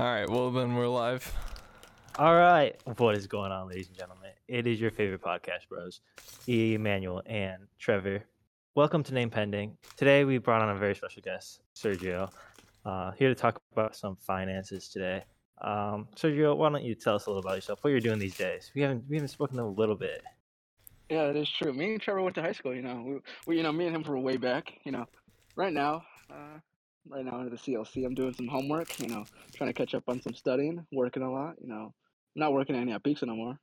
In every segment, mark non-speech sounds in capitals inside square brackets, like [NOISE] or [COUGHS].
All right, well then we're live. All right, what is going on, ladies and gentlemen? It is your favorite podcast bros, Emmanuel and Trevor. Welcome to Name Pending. Today we brought on a very special guest, Sergio, uh, here to talk about some finances today. Um, Sergio, why don't you tell us a little about yourself? What you're doing these days? We haven't we haven't spoken in a little bit. Yeah, that is true. Me and Trevor went to high school. You know, we, we you know, me and him were way back. You know, right now, uh, right now into the CLC, I'm doing some homework. You know, trying to catch up on some studying, working a lot. You know, I'm not working at Antioch Pizza no more.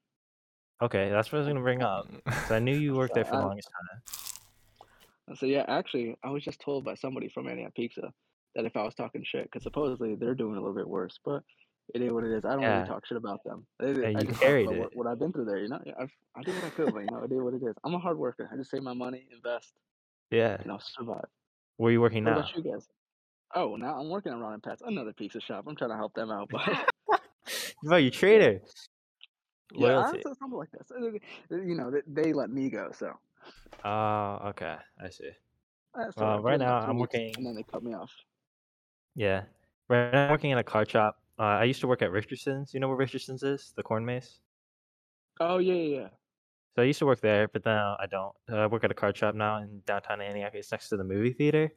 Okay, that's what I was gonna bring up. [LAUGHS] 'cause I knew you worked there for the longest time. So yeah, actually, I was just told by somebody from Antioch Pizza that if I was talking shit, because supposedly they're doing a little bit worse, but it is what it is. I don't Yeah. really talk shit about them. They- they- Yeah, I you just talk carried about it. What, what I've been through there. You know, Yeah, I've, I did what I could, but you know, it is what it is. I'm a hard worker. I just save my money, invest, Yeah. you know, survive. Where are you working What now? about you guys? Oh, now I'm working at Ron and Pat's, another pizza shop. I'm trying to help them out, but [LAUGHS] Bro, you trader. yeah, Loyalty. so- something like this. You know, they, they let me go, so Oh, okay. I see. that's Well, all right. right now, I'm working- and then they cut me off. Yeah. Right now I'm working in a card shop. Uh, I used to work at Richardson's. You know where Richardson's is? The corn maze? Oh yeah, yeah, yeah. So I used to work there, but now I don't. Uh, I work at a card shop now in downtown Antioch. It's next to the movie theater.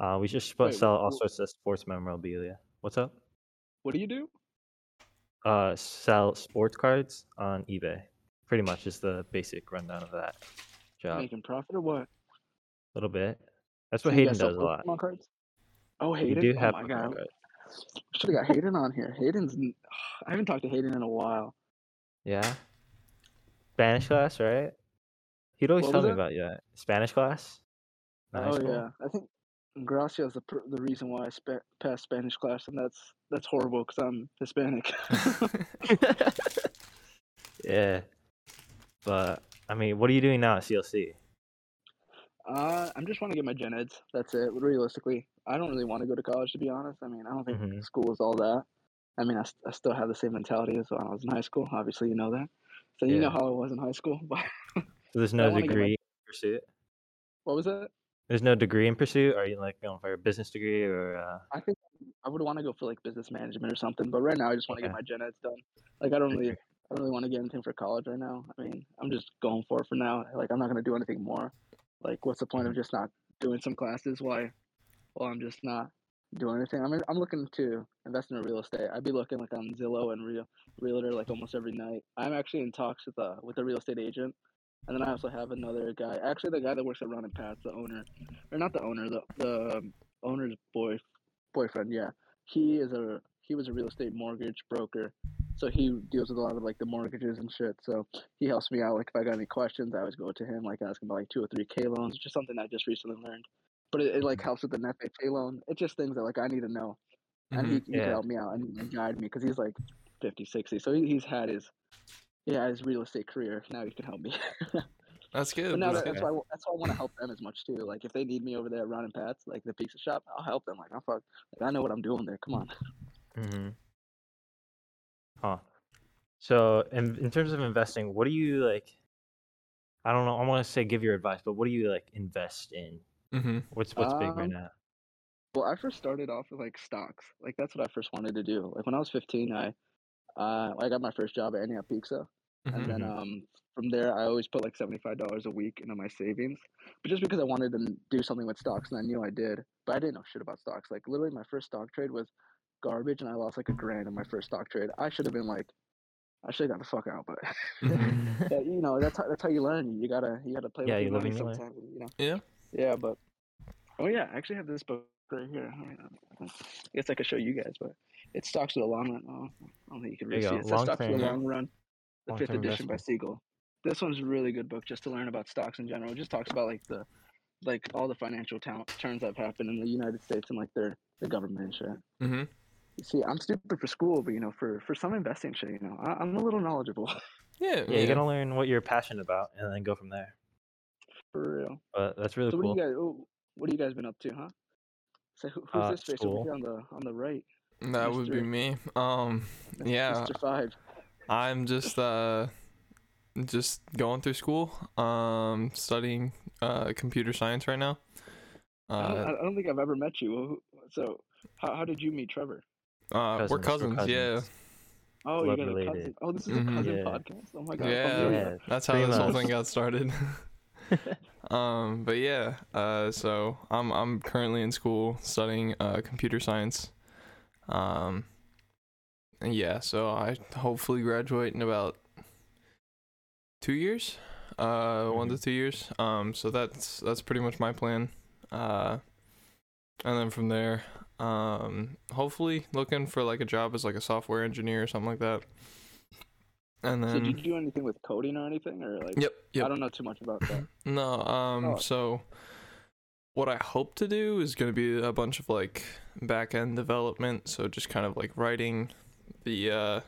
Uh, we just Wait, sell all sorts of sports memorabilia. What's up? What do you do? Uh, sell sports cards on eBay. Pretty much is the basic rundown of that job. Making profit or what? A little bit. That's what you Hayden does a lot. Cards? Oh, You Hayden. do oh my god, should have got Hayden on here. Hayden's. [SIGHS] I haven't talked to Hayden in a while. Yeah. Spanish class, right? He'd always What tell me it? about yeah, Spanish class. Oh school. yeah, I think Gracia is the pr- the reason why I spa- passed Spanish class, and that's that's horrible because I'm Hispanic. [LAUGHS] yeah. But I mean, what are you doing now at CLC? Uh, I'm just want to get my gen eds. That's it. Realistically, I don't really want to go to college to be honest. I mean, I don't think Mhm. school is all that. I mean, I, st- I still have the same mentality as when I was in high school. Obviously, you know that. So you know how I was in high school. [LAUGHS] But So there's no wanna my- degree pursuit. what was it? There's no degree in pursuit. Are you like going for a business degree or? Uh... I think I would want to go for like business management or something. But right now, I just want to Okay. get my gen eds done. Like I don't really, I don't really want to get anything for college right now. I mean, I'm just going for it for now. Like I'm not gonna do anything more. Like what's the point Mm-hmm. of just not doing some classes? Why? Well, I'm just not doing anything. I mean, I'm looking to invest in real estate. I'd be looking like on Zillow and Real Realtor like almost every night. I'm actually in talks with a with a real estate agent, and then I also have another guy. Actually, the guy that works at Ron and Pat's, the owner, or not the owner, the the um, owner's boy boyfriend. Yeah, he is a he was a real estate mortgage broker, so he deals with a lot of like the mortgages and shit. So he helps me out. Like if I got any questions, I always go to him. Like ask him about like two or three K loans, which is something I just recently learned. But it, it like helps with the net K loan. It's just things that like I need to know, and he, he Mm-hmm. Yeah. can help me out and, and guide me because he's like 50, 60. So he, he's had his yeah his real estate career. Now he can help me. [LAUGHS] That's good. But now that's that, that's good. why I that's why I want to help them as much too. Like if they need me over there at Ron and Pat's, like the pizza shop, I'll help them. Like I'm fuck, like I know what I'm doing there. Come on. hmm Huh. So, in in terms of investing, what do you like? I don't know. I want to say give your advice, but what do you like invest in? hmm What's what's big right Um, now? Well, I first started off with like stocks. Like that's what I first wanted to do. Like when I was 15, I uh I got my first job at Antioch Pizza, Mhm. and then Mhm. um from there I always put like 75 dollars a week into my savings, but just because I wanted to do something with stocks and I knew I did, but I didn't know shit about stocks. Like literally my first stock trade was garbage, and I lost like a grand in my first stock trade. I should have been like, I should have got the fuck out, [LAUGHS] [LAUGHS] but you know that's how that's how you learn. You gotta you gotta play Yeah, with you your money and you learn. sometimes. You know. Yeah. Yeah, but oh yeah, I actually have this book right here. I guess I could show you guys, but it stocks for the long run. Oh, I don't think you can really you see go. it. It says stocks for the long run. The fifth Long-term edition by. Siegel. This one's a really good book just to learn about stocks in general. It just talks about like the like all the financial town turns that have happened in the United States and like their the government and shit. hmm You see, I'm stupid for school, but you know, for for some investing shit, you know, I, I'm a little knowledgeable [LAUGHS] Yeah. Yeah, you gotta learn what you're passionate about and then go from there. for real. But that's really So what cool. do you guys? oh, What have you guys been up to, huh? So who, who's Uh, this face over here on the on the right? That would be me. Um, yeah, Mr. Five. I'm just uh, just going through school. Um, studying uh computer science right now. I, don't, Uh, I don't think I've ever met you. So how how did you meet Trevor? Uh, we're Cousins, cousins. we're Yeah. Oh, Blood you got a related. cousin. Oh, this is Mhm. a cousin Yeah. podcast. Oh my god. Yeah. Oh, Yeah. That's how pretty this whole thing got started. [LAUGHS] [LAUGHS] um, but yeah. Uh, so I'm I'm currently in school studying uh computer science. Um. yeah. So I hopefully graduate in about two years. Uh, one to Mhm. two years. Um. So that's that's pretty much my plan. Uh. And then from there, um, hopefully looking for like a job as like a software engineer or something like that. And So then. did you do anything with coding or anything, or like? Yep. Yep. I don't know too much about that. [CLEARS THROAT] No, um, Oh. so what I hope to do is going to be a bunch of like back end development. So just kind of like writing the uh,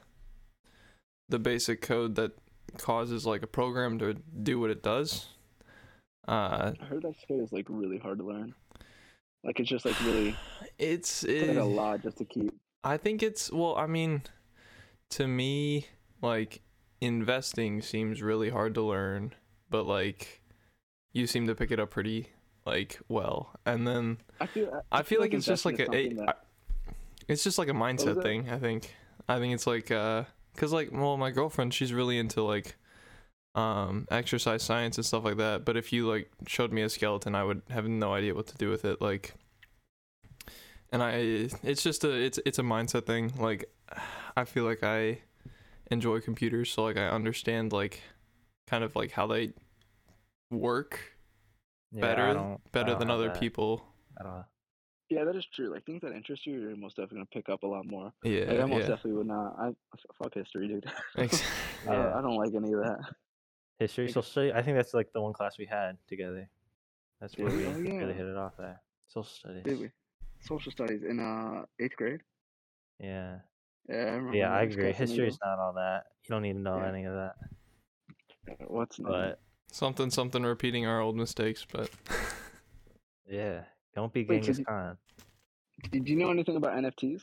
the basic code that causes like a program to do what it does. Uh, I heard that shit is like really hard to learn. Like it's just like really [SIGHS] it's it's like a lot just to keep. I think it's well, I mean, to me, like investing seems really hard to learn, but like you seem to pick it up pretty like well. And then I feel. I feel like it's just like a that- it's just like a mindset thing. I think. I think it's like uh, cause like well, my girlfriend she's really into like um exercise science and stuff like that. But if you like showed me a skeleton, I would have no idea what to do with it. Like, and I it's just a it's it's a mindset thing. Like, I feel like I enjoy computers, so like I understand like kind of like how they work Yeah, better better than other that. people. I don't. know. Yeah, that is true. Like things that interest you, you're most definitely gonna pick up a lot more. Yeah, Like I most yeah. definitely would not. I fuck history, dude. [LAUGHS] Ex- [LAUGHS] I, don't, Yeah. I don't like any of that. History, Like- social study. I think that's like the one class we had together. That's where Did we we? Oh, really hit it off there. Social studies. Did we? Social studies in uh eighth grade. Yeah. Yeah, I. Yeah, I agree. class History is not all that. You don't need to know Yeah. any of that. What's new? But something something repeating our old mistakes, but [LAUGHS] yeah, don't be Wait, so Genghis do- Khan. Did you know anything about NFTs?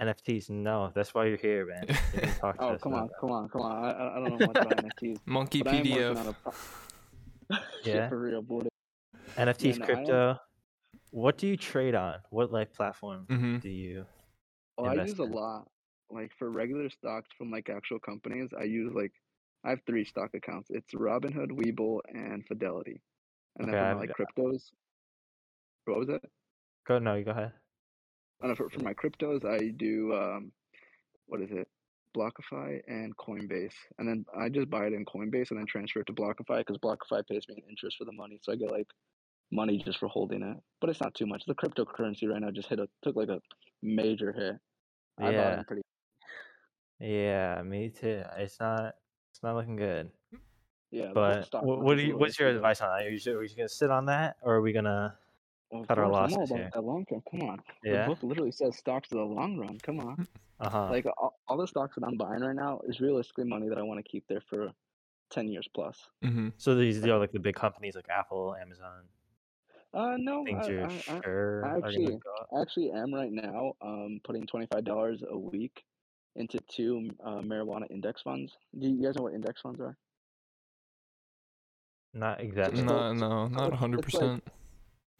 NFTs, no. That's why you're here, man. You [LAUGHS] talk to Oh, us come on, that. come on, come on. I, I I don't know much about NFTs. [LAUGHS] monkey But I am working PDF. pro- Yeah. for real, boy. NFTs, no, I don't- crypto. What do you trade on? What like platform hmm do you? Oh, I use invest a lot. Like for regular stocks from like actual companies, I use like I have three stock accounts. It's Robinhood, Webull, and Fidelity. And Okay, then for I've my like cryptos, what was it? Go no, you go ahead. Know for, for my cryptos, I do um, what is it? BlockFi and Coinbase, and then I just buy it in Coinbase and then transfer it to BlockFi because BlockFi pays me an interest for the money, so I get like money just for holding it. But it's not too much. The cryptocurrency right now just hit a took like a major hit. I bought Yeah. pretty. Yeah, me too. It's not. It's not looking good. Yeah, But stock what do you? What's your advice on that? Are you, are you gonna sit on that, or are we gonna? Well, cut our course, I'm losses about here? that long term. Come on, Yeah. the book literally says stocks in the long run. Come on, Uh huh. like all, all the stocks that I'm buying right now is realistically money that I want to keep there for ten years plus. hmm So these are like the big companies like Apple, Amazon, Uh, no, things I, you're I, I, sure I are gonna actually- go. I actually am right now um putting twenty five dollars a week into two uh, marijuana index funds. Do you guys know what index funds are? Not exactly. No, no, not hundred it's like- percent.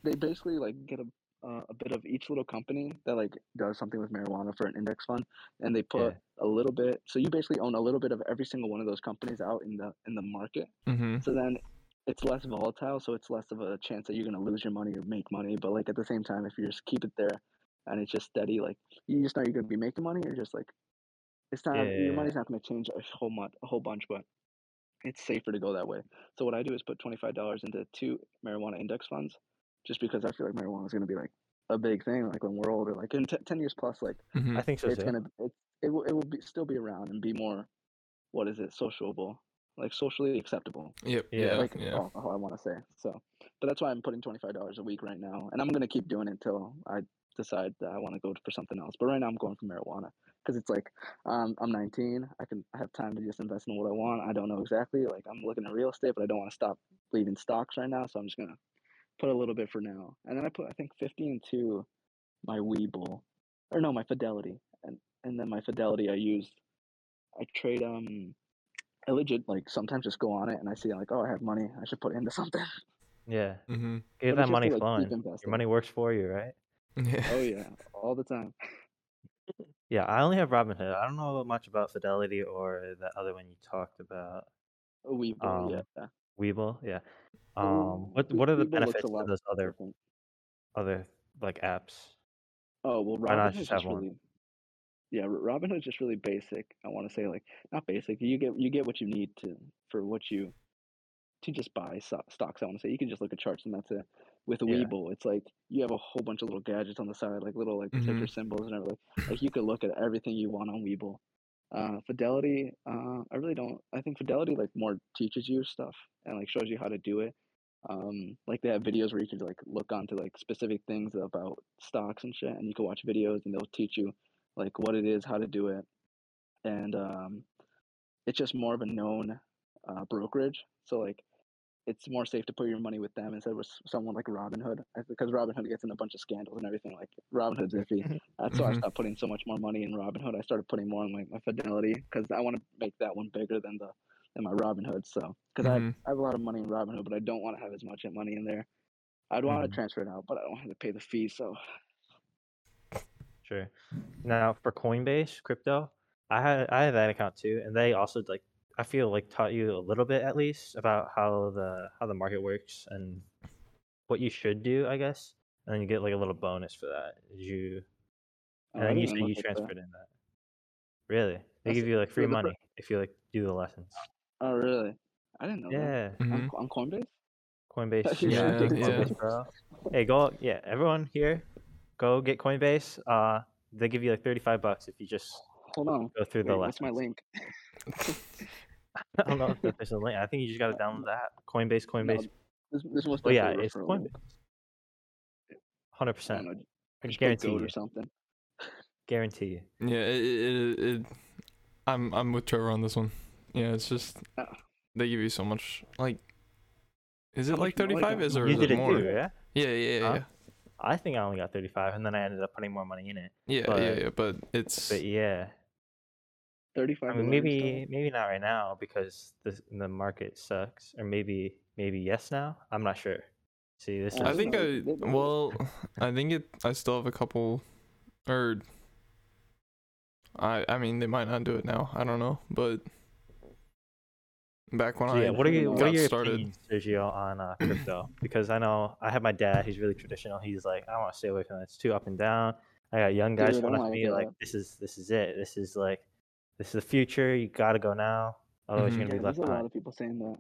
They basically like get a uh, a bit of each little company that like does something with marijuana for an index fund, and they put a little bit. So you basically own a little bit of every single one of those companies out in the in the market. hmm So then it's less volatile, so it's less of a chance that you're gonna lose your money or make money. But like at the same time, if you just keep it there and it's just steady, like you just know you're gonna be making money, or just like it's not Yeah, your money's not gonna change a whole much, a whole bunch, but it's safer to go that way. So what I do is put twenty five dollars into two marijuana index funds, just because I feel like marijuana is gonna be like a big thing, like when we're older, like in t- ten years plus, like hmm I think so it's gonna it, it will it will be still be around and be more what is it sociable like socially acceptable Yep. Yeah, Yeah. like Yeah. I want to say so but that's why I'm putting twenty five dollars a week right now and I'm gonna keep doing it until I decide that I want to go for something else but right now I'm going for marijuana because it's like um, I'm 19 I can I have time to just invest in what I want I don't know exactly like I'm looking at real estate but I don't want to stop leaving stocks right now so I'm just gonna put a little bit for now and then I put I think 50 into my Webull, or no my Fidelity and and then my Fidelity I use I trade um I legit like sometimes just go on it and I see like oh I have money I should put it into something Yeah, mm-hmm. get But that it's just money to, like, flowing. Your money works for you, right? [LAUGHS] Yeah. oh yeah all the time Yeah, I only have Robinhood. I don't know much about Fidelity or the other one you talked about. Webull, Um, yeah. Webull, yeah. Um, what what are the Webull benefits of those other different. other like apps? Oh well, Robinhood's just have one? really yeah. Ro- Robinhood's just really basic. I want to say like not basic. You get you get what you need to for what you to just buy so- stocks. I want to say you can just look at charts and that's it. With Yeah. Webull, it's like you have a whole bunch of little gadgets on the side, like little like Mhm. ticker symbols and everything. Like you could look at everything you want on Webull. Uh, Fidelity, uh, I really don't. I think Fidelity like more teaches you stuff and like shows you how to do it. Um, like they have videos where you can like look onto like specific things about stocks and shit, and you can watch videos and they'll teach you like what it is, how to do it, and um, it's just more of a known uh, brokerage. So like it's more safe to put your money with them instead of someone like Robinhood, because Robinhood gets in a bunch of scandals and everything. Like Robinhood's iffy. [LAUGHS] That's why I Mhm. stopped putting so much more money in Robinhood. I started putting more on like my Fidelity because I want to make that one bigger than the than my Robinhood. So because I, have- Mhm. I have a lot of money in Robinhood, but I don't want to have as much money in there. I'd want Mhm. to transfer it out, but I don't have to pay the fee. So Sure. Now for Coinbase crypto, I had I have that account too, and they also like I feel like taught you a little bit at least about how the how the market works and what you should do, I guess. And then you get like a little bonus for that. Did you and I then you didn't said you at that. in that. Really? They That's give you like free so the fir- money if you like do the lessons. Oh really? I didn't know. Yeah. On, Mhm. on Coinbase? [LAUGHS] Coinbase. You Yeah, should get get Coinbase, Coinbase. bro. Hey, go. Yeah, everyone here, go get Coinbase. Uh, they give you like thirty-five bucks if you just Hold on. go through the Wait, what's my link? [LAUGHS] [LAUGHS] I don't know if there's a link. I think you just gotta download that app. Coinbase, [LAUGHS] No, Coinbase. this this must Oh yeah, it's Coinbase. Hundred percent. I Just guarantee you. or something. Guarantee you. Yeah, it, it, it, it I'm I'm with Trevor on this one. Yeah, it's just Uh, they give you so much like is How it like 35 is or You is did it it more? too, yeah? Yeah, yeah, Huh? yeah. I think I only got thirty-five, and then I ended up putting more money in it. Yeah, yeah, yeah, but it's But yeah, Thirty-five. I mean, dollars maybe maybe not right now because the the market sucks, or maybe maybe yes now. I'm not sure. See, this I I is think know, I they- they- well, [LAUGHS] I think it. I still have a couple, or I I mean they might not do it now. I don't know, but back when So, I what are you? What are your started, opinions, Sergio, on uh, crypto? because I know I have my dad. He's really traditional. He's like, I want to stay away from that. It's too up and down. I got young guys Dude, coming oh up to my me like, this is this is it. This is like, this is the future. You gotta go now, otherwise Mhm. you're gonna be there's left a lot of people saying that.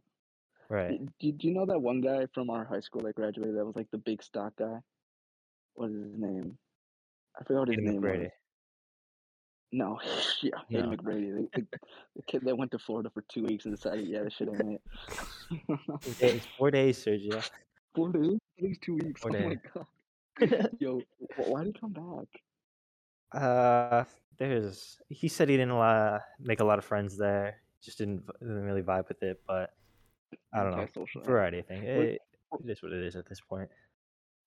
Right. D- Do, do you know that one guy from our high school that graduated that was like the big stock guy? What is his name? I forgot what his Aidan name McBrady. was. No, [LAUGHS] yeah, Hayden No. McBrady, the, the, the kid that went to Florida for two weeks and decided, yeah, this shit ain't it. Four days, [LAUGHS] four days, Sergio. Four days? At least two weeks. Four oh my days. god. [LAUGHS] Yo, wh- why did he come back? Uh, there's. He said he didn't uh, make a lot of friends there. Just didn't, didn't really vibe with it. But I don't know. Variety thing. It, it is what it is at this point.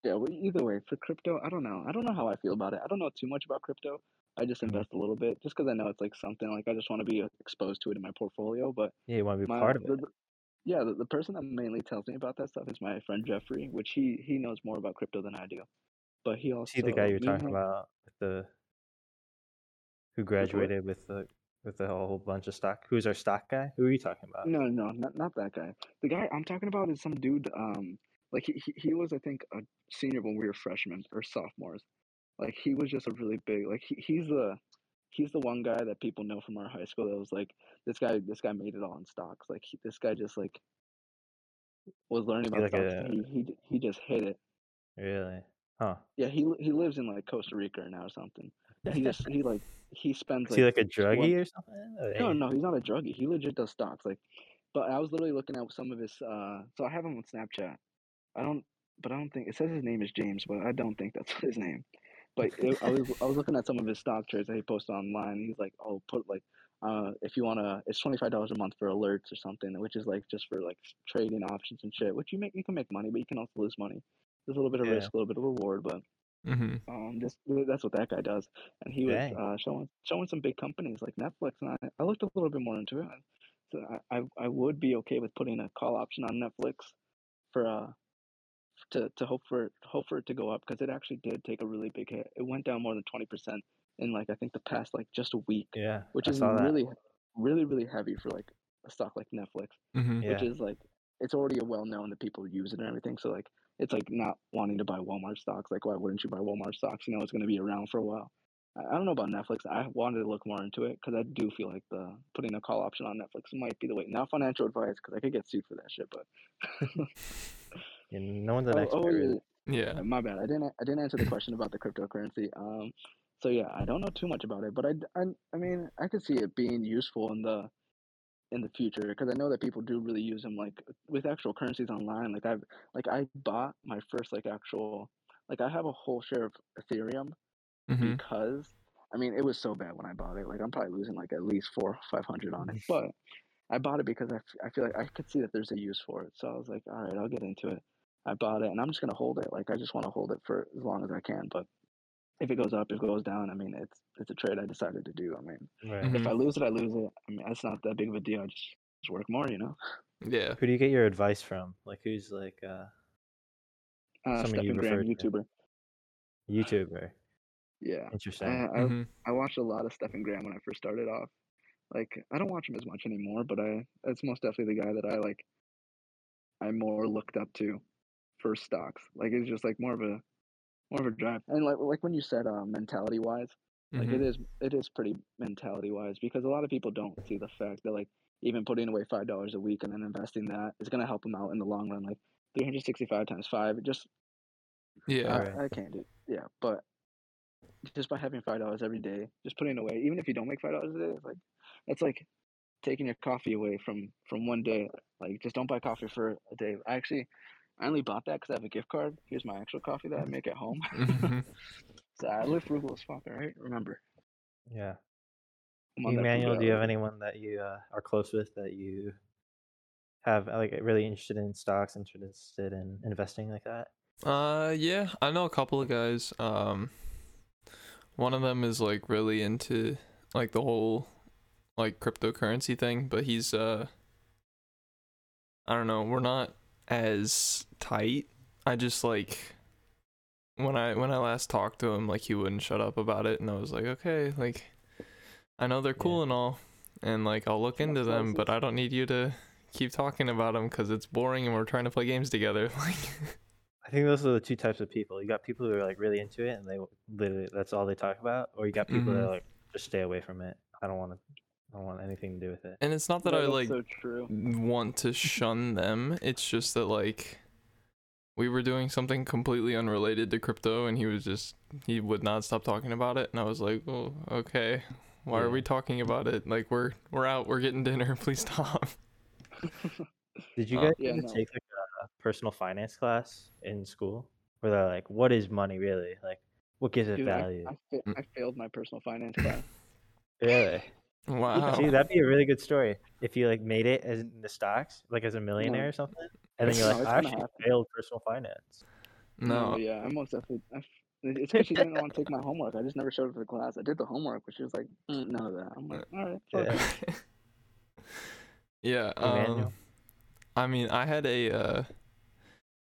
Yeah, well, either way, for crypto, I don't know. I don't know how I feel about it. I don't know too much about crypto. I just Mhm. invest a little bit just because I know it's like something like I just want to be uh, exposed to it in my portfolio. But Yeah, you want to be my part of the, it. the- yeah, the, the person that mainly tells me about that stuff is my friend Jeffrey, which he he knows more about crypto than I do. But he also the guy you're talking him- about the who graduated with the with a whole bunch of stock. Who's our stock guy? Who are you talking about? No, no, not not that guy. The guy I'm talking about is some dude. Um, like he he, he was I think a senior when we were freshmen or sophomores. Like he was just a really big. Like he, he's the he's the one guy that people know from our high school that was like this guy this guy made it all in stocks. Like he, this guy just like was learning about like stocks. a- he he he just hit it. Really? Huh? Yeah, he he lives in like Costa Rica now or something. He just he like he spends Is he like a one- druggie or something? No, no, he's not a druggie. He legit does stocks. Like, but I was literally looking at some of his. Uh, so I have him on Snapchat. I don't, but I don't think it says his name is James, but I don't think that's [LAUGHS] his name. But it, I was I was looking at some of his stock trades that he posted online. He's like, oh, put like, uh, if you wanna, it's twenty five dollars a month for alerts or something, which is like just for like trading options and shit. Which you make, you can make money, but you can also lose money. There's a little bit of Yeah. risk, a little bit of reward, but hmm um, this that's what that guy does, and he was uh, showing showing some big companies like Netflix, and I, I looked a little bit more into it. and So I, I would be okay with putting a call option on Netflix for uh to to hope for hope for it to go up because it actually did take a really big hit. It went down more than twenty percent in like I think the past like just a week, Yeah. which I is really, really, really heavy for like a stock like Netflix, hmm Yeah. which is like it's already a well known that people use it and everything. So like it's like not wanting to buy Walmart stocks. Like why wouldn't you buy Walmart stocks? You know it's going to be around for a while. I I don't know about Netflix. I wanted to look more into it because I do feel like the putting a call option on Netflix might be the way. Not financial advice because I could get sued for that shit. But [LAUGHS] Yeah, no one's an oh, expert. oh really. yeah, Yeah. Uh, My bad. I didn't. I didn't answer the question about the cryptocurrency. Um, so yeah, I don't know too much about it, but I. I mean, I could see it being useful in the in the future because I know that people do really use them, like with actual currencies online. Like I've, like I bought my first like actual, like I have a whole share of Ethereum hmm because I mean it was so bad when I bought it. Like I'm probably losing like at least four, five hundred on it, but I bought it because I, f- I feel like I could see that there's a use for it. So I was like, all right, I'll get into it. I bought it and I'm just gonna hold it. Like I just want to hold it for as long as I can. But if it goes up, if it goes down, I mean, it's it's a trade I decided to do. I mean, Right. Mhm. if I lose it, I lose it. I mean, it's not that big of a deal. I just just work more, you know. Yeah. Who do you get your advice from? Like who's like uh Uh, Someone you Graham, referred to. YouTuber. YouTuber? Yeah, Interesting. I, I hmm I watched a lot of Stephen Graham when I first started off. Like I don't watch him as much anymore, but I it's most definitely the guy that I like. I more looked up to for stocks. Like it's just like more of a more of a drive. And like like when you said uh, mentality wise, like it hmm is it is pretty mentality wise because a lot of people don't see the fact that like even putting away five dollars a week and then investing that is gonna help them out in the long run. Like three hundred sixty five times five, it just Yeah. Right. I, I can't do yeah, but just by having five dollars every day, just putting away, even if you don't make five dollars a day, it's like that's like taking your coffee away from from one day. Like just don't buy coffee for a day. I actually I only bought that because I have a gift card. Here's my actual coffee that I make at home. hmm [LAUGHS] so I live frugal as fuck. All right, remember. yeah. I'm on that Emmanuel, do you have anyone that you uh, are close with that you have like really interested in stocks, interested in investing like that? Uh, yeah, I know a couple of guys. Um, one of them is like really into like the whole like cryptocurrency thing, but he's uh, I don't know, we're not as tight. I just like when I when I last talked to him, like he wouldn't shut up about it, and I was like, okay, like I know they're cool Yeah. and all, and like I'll look into them, but I don't need you to keep talking about them because it's boring and we're trying to play games together. [LAUGHS] Like. I think those are the two types of people. You got people who are like really into it and they literally that's all they talk about, or you got people that Mhm. are like just stay away from it. I don't want to. I don't want anything to do with it. And it's not that No, I that's like so true. want to shun them. It's just that like we were doing something completely unrelated to crypto and he was just he would not stop talking about it and I was like, "Oh, okay. Why are we talking about it? Like we're we're out, we're getting dinner. [LAUGHS] Please stop." [LAUGHS] Did you Uh, guys Yeah, ever no. take like a personal finance class in school where they're like, "What is money really? Like, what gives it Dude, I, value?" I, fa- Mm. I failed my personal finance class. [LAUGHS] Really? Wow. See, that'd be a really good story if you like made it as in the stocks, like as a millionaire or something, and then you're like, it's "I actually failed personal finance." no. yeah, I most definitely. I f- it's because she didn't want to take my homework. I just never showed up to the class. I did the homework, but she was like, mm, none of that. I'm like, all right, [LAUGHS] Yeah. yeah, um I mean, I had a uh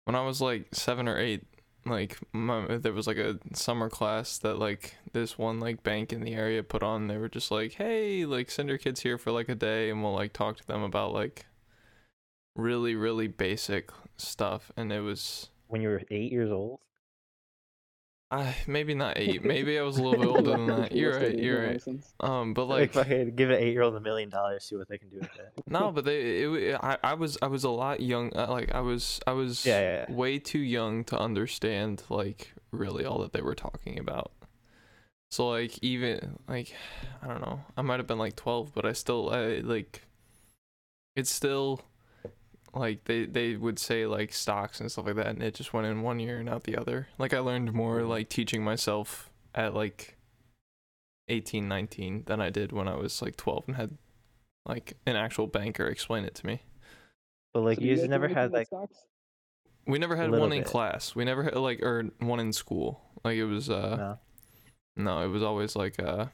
when I was like 7 or 8, like my, there was like a summer class that like this one like bank in the area put on. They were just like, "Hey, like send your kids here for like a day and we'll like talk to them about like really really basic stuff." And it was When you were eight years old. I maybe not [LAUGHS] 8. Maybe I was a little bit older than that. You're right. You're right. Um but Like, like fucking give an eight-year-old a million dollars, see what they can do with it. No, but they it, it- I I was I was a lot young uh, like I was I was Yeah, yeah, yeah. way too young to understand like really all that they were talking about. So like even like I don't know. I might have been like 12, but I still I, like it's still like they they would say like stocks and stuff like that and it just went in one ear and out the other. Like I learned more like teaching myself at like 18, 19 than I did when I was like 12 and had like an actual banker explain it to me. But like, So do you guys just never had like, stocks? We never had little one in class. We never had like or one in school. Like it was uh no, no, it was always like uh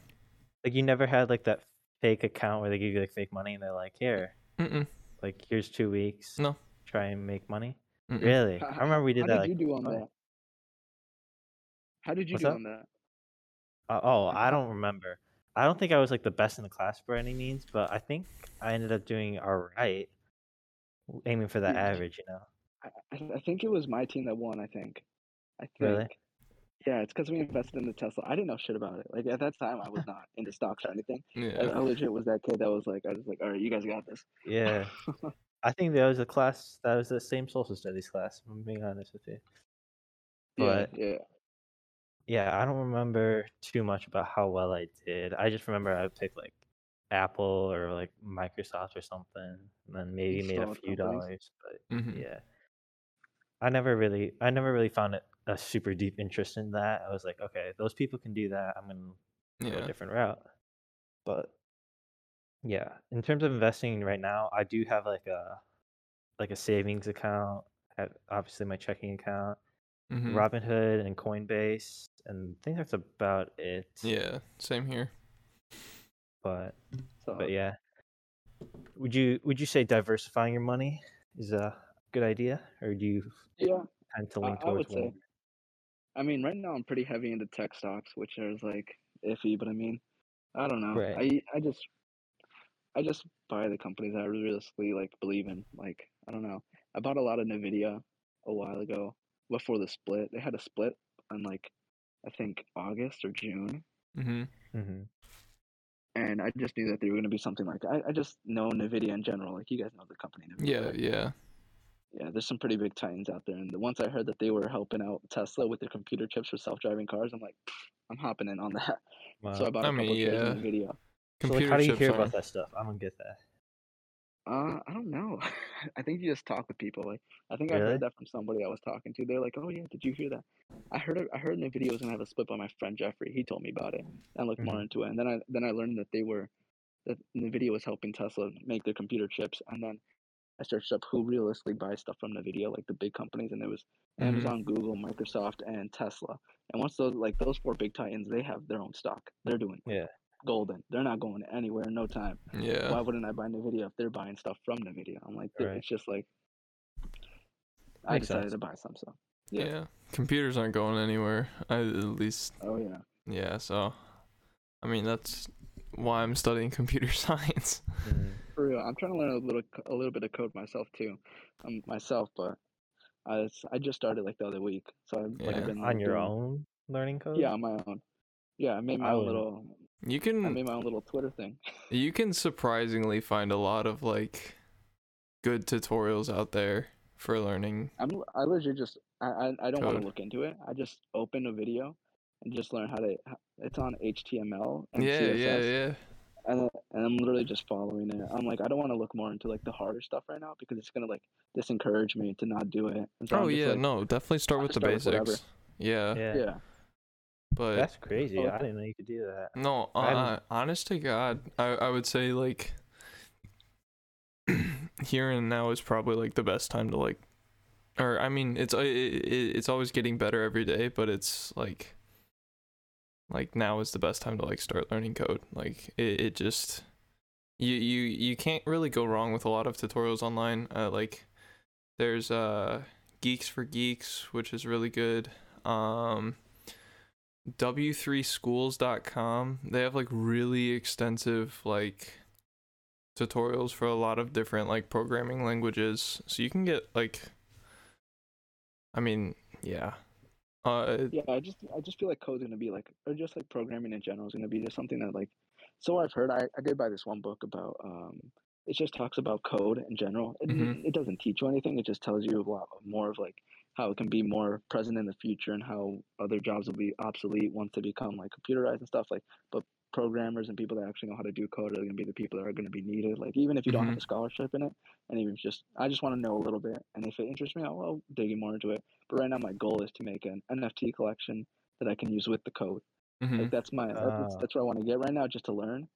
like you never had like that fake account where they give you like fake money and they're like, "Here, mm-mm, like here's two weeks. No. try and make money." mm-mm. Really? I remember we did How that. did like, you do on fun. that? How did you What's do up? on that? Uh, oh, I don't remember. I don't think I was like the best in the class by any means, but I think I ended up doing all right, aiming for that average. You know. I, I- I think it was my team that won. I think. I think. Really? Yeah, it's because we invested in the Tesla. I didn't know shit about it. Like at that time, I was not into stocks or anything. I, Yeah. I legit was that kid that was like, I was like, all right, you guys got this. Yeah. [LAUGHS] I think that was a class that was the same social studies class. if I'm being honest with you. But yeah. yeah, I don't remember too much about how well I did. I just remember I picked like Apple or like Microsoft or something, and then maybe made a few companies. dollars. But Mhm. yeah, I never really, I never really found it a super deep interest in that. I was like, okay, those people can do that. I'm gonna go a different route. But yeah, in terms of investing right now, I do have like a like a savings account, have obviously my checking account, Mhm. Robinhood and Coinbase, and I think that's about it. Yeah. Same here. But So but yeah, would you would you say diversifying your money is a good idea, or do you yeah, tend to I, lean I towards would say. One? I mean, right now I'm pretty heavy into tech stocks, which is like iffy. But I mean, I don't know. Right. I I just I just buy the companies I realistically like believe in. Like I don't know. I bought a lot of Nvidia a while ago before the split. They had a split on like I think August or June, Mm-hmm. hmm and I just knew that they were going to be something like I, I just know Nvidia in general. Like you guys know the company. Nvidia, Yeah. right? Yeah. Yeah, there's some pretty big titans out there. And the once I heard that they were helping out Tesla with their computer chips for self-driving cars, I'm like, [SNIFFS] I'm hopping in on that. [LAUGHS] So I bought a I couple mean, shares yeah. in Nvidia. So Computer like, how do you chips hear are. about that stuff? I don't get that. Uh, I don't know. [LAUGHS] I think you just talk with people. Like, I think I heard that from somebody I was talking to. They're like, "Oh yeah, did you hear that?" I heard it. I heard Nvidia was gonna have a split by my friend Jeffrey. He told me about it. and looked more Mhm. into it, and then I then I learned that they were that Nvidia was helping Tesla make their computer chips, and then I searched up who realistically buys stuff from Nvidia, like the big companies, and there was Mhm. Amazon, Google, Microsoft, and Tesla. And once those like those four big titans, they have their own stock. They're doing Yeah. golden. They're not going anywhere in no time Yeah. why wouldn't I buy Nvidia if they're buying stuff from Nvidia? I'm like, Right. it's just like I Makes decided sense. to buy some. So yeah. yeah. Computers aren't going anywhere. I, at least. oh yeah, Yeah. So. I mean, that's why I'm studying computer [LAUGHS] science. Mhm. For real. I'm trying to learn a little a little bit of code myself too, um, myself. But I I just started like the other week, so I've like Yeah. I've been On your doing- own learning code? Yeah, on my own. Yeah, I made my I own little. You can. I can made my own little Twitter thing. [LAUGHS] you can surprisingly find a lot of like good tutorials out there for learning. I'm l- I legit just I I, I don't want to look into it. I just open a video and just learn how to. It's on HTML and Yeah, CSS. yeah, yeah. And and I'm literally just following it. I'm like, I don't want to look more into like the harder stuff right now because it's gonna like disencourage me to not do it. So Oh just yeah, like, no, definitely start with the just start with basics. Yeah, Yeah. yeah, but That's crazy. Oh. I didn't know you could do that. no, uh, uh, honest to God, I I would say like [CLEARS THROAT] here and now is probably like the best time to like, or I mean, it's it, it, it's always getting better every day, but it's like like now is the best time to like start learning code. Like it, it just you you you can't really go wrong with a lot of tutorials online. Uh, like there's uh Geeks for Geeks, which is really good. Um w3schools.com. They have like really extensive like tutorials for a lot of different like programming languages. So you can get like I mean, yeah. Uh yeah. I just I just feel like code's gonna be like, or just like programming in general is gonna be just something that like. So I've heard. I I did buy this one book about um. It just talks about code in general. It, Mhm. it doesn't teach you anything. It just tells you a lot more of like how it can be more present in the future and how other jobs will be obsolete once they become like computerized and stuff like. But programmers and people that actually know how to do code are going to be the people that are going to be needed. Like even if you don't have a scholarship in it, and even just I just want to know a little bit, and if it interests me, I'll, I'll dig in more into it. But right now, my goal is to make an NFT collection that I can use with the code. mhm. Like that's my that's, Ah. that's what I want to get right now, just to learn.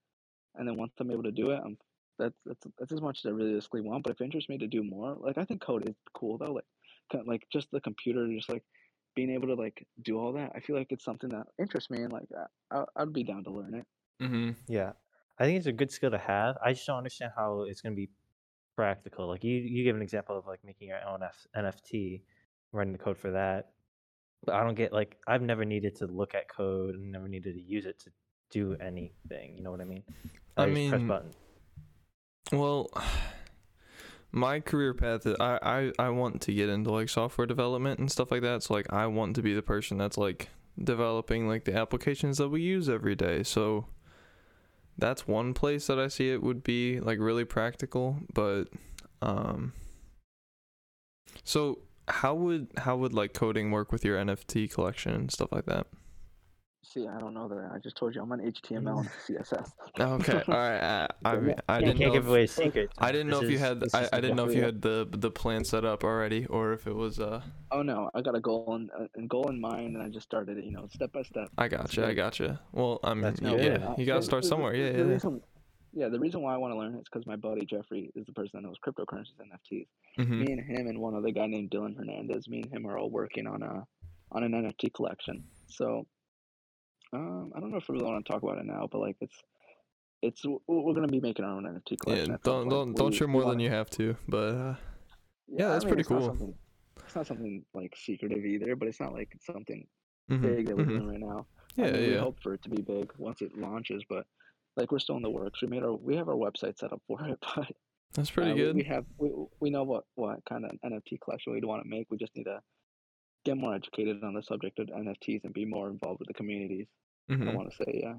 And then once I'm able to do it, I'm that's that's that's as much as I realistically want. But if it interests me to do more, like I think code is cool though. Like like just the computer, just like being able to like do all that. I feel like it's something that interests me, and like I, I- I'd be down to learn it. Mhm. Yeah. I think it's a good skill to have. I just don't understand how it's going to be practical. Like you, you give an example of like making your own F- NFT, writing the code for that. but I don't get like I've never needed to look at code and never needed to use it to do anything. You know what I mean? I just press mean, button. Well, my career path is I, I I want to get into like software development and stuff like that. So like I want to be the person that's like developing like the applications that we use every day. So that's one place that I see it would be like really practical, but um so how would how would like coding work with your NFT collection and stuff like that? See, I don't know that. I just told you I'm on HTML and CSS. Okay, all right. I I, [LAUGHS] Yeah, mean, I You didn't can't know give if- away secrets. I didn't know This if you is- had I, I didn't know if you had the the plan set up already or if it was uh Oh no, I got a goal in a goal in mind, and I just started it. You know, step by step. I gotcha, I gotcha. Well, I mean, That's y- good. yeah, Uh, you gotta start somewhere. the- Yeah, the yeah, yeah. reason- yeah, the reason why I want to learn is because my buddy Jeffrey is the person that knows cryptocurrencies and NFTs. hmm Me and him and one other guy named Dylan Hernandez. Me and him are all working on a on an NFT collection. So, um, I don't know if we really want to talk about it now, but like it's it's we're gonna be making our own NFT collection. Yeah, don't don't don't We- share more than you have to, but uh, Yeah, I that's mean, pretty it's cool. something- It's not something like secretive either, but it's not like it's something mhm, big that we're mhm. doing right now. yeah, I mean, we hope for it to be big once it launches, but like we're still in the works. We made our we have our website set up for it, [LAUGHS] but That's pretty uh, we- good. We, have we, we know what what kind of NFT collection we'd want to make. We just need to get more educated on the subject of NFTs and be more involved with the communities. I Mhm. want to say yeah.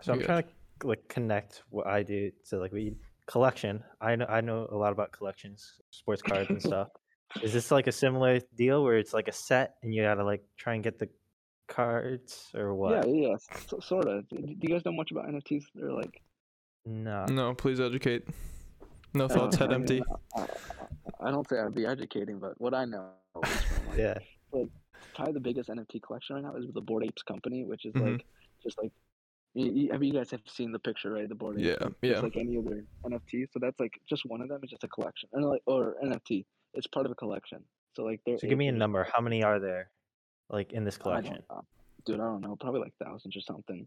So I'm trying to like connect what I do to like we collection. I know I know a lot about collections, sports cards and stuff. [LAUGHS] Is this like a similar deal where it's like a set and you gotta like try and get the cards or what? Yeah, yeah, yeah, so, sort of. Do you guys know much about NFTs? They're like No. No, please educate. No thoughts, head I mean, empty. I, I, I don't say I'd be educating, but what I know is from [LAUGHS] like, Yeah. Probably the biggest NFT collection right now is with the Bored Apes Company, which is Mhm. like just like. You, you, have you guys have seen the picture, right? The board. Apes, Yeah, like, yeah. Just like any other NFT, so that's like just one of them is just a collection, and like or NFT, it's part of a collection. So like, they're So give me a apes are just- number. How many are there? Like in this collection? uh, dude, I don't know, probably like thousands or something.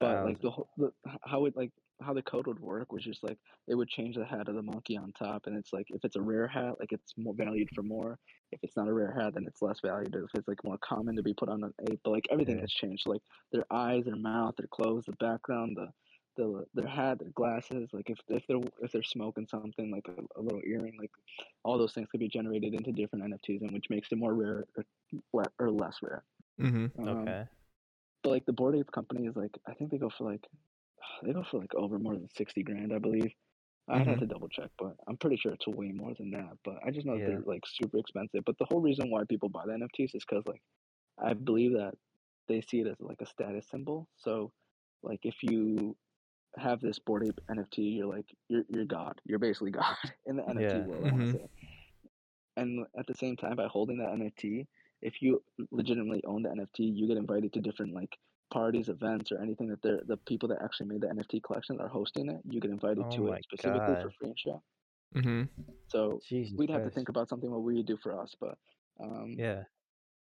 But like the, whole, the how it like how the code would work was just like it would change the hat of the monkey on top, and it's like if it's a rare hat, like it's more valued for more. If it's not a rare hat, then it's less valued. If it's like more common to be put on an ape, but like everything Yeah. has changed. Like their eyes, their mouth, their clothes, the background, the the their hat, their glasses. Like if if they're if they're smoking something like a, a little earring, like all those things could be generated into different NFTs, and which makes it more rare or, or less rare. Mm-hmm. Um, Okay. But like the Bored Ape company is like I think they go for like [SIGHS] they go for like over more than sixty grand, I believe. I'd have Mhm. to double check, but I'm pretty sure it's way more than that. But I just know that Yeah. they're like super expensive. But the whole reason why people buy the NFTs is because like I believe that they see it as like a status symbol. So like if you have this Bored Ape NFT, you're like you're you're God. You're basically [LAUGHS] God in the NFT Yeah. world. Mhm. And at the same time, by holding that NFT, if you legitimately own the NFT, you get invited to different like parties, events, or anything that they're the people that actually made the NFT collection are hosting it. You get invited Oh to it specifically for free and share. Mm-hmm. So Jesus we'd have to think about something what we would do for us, but um, Yeah.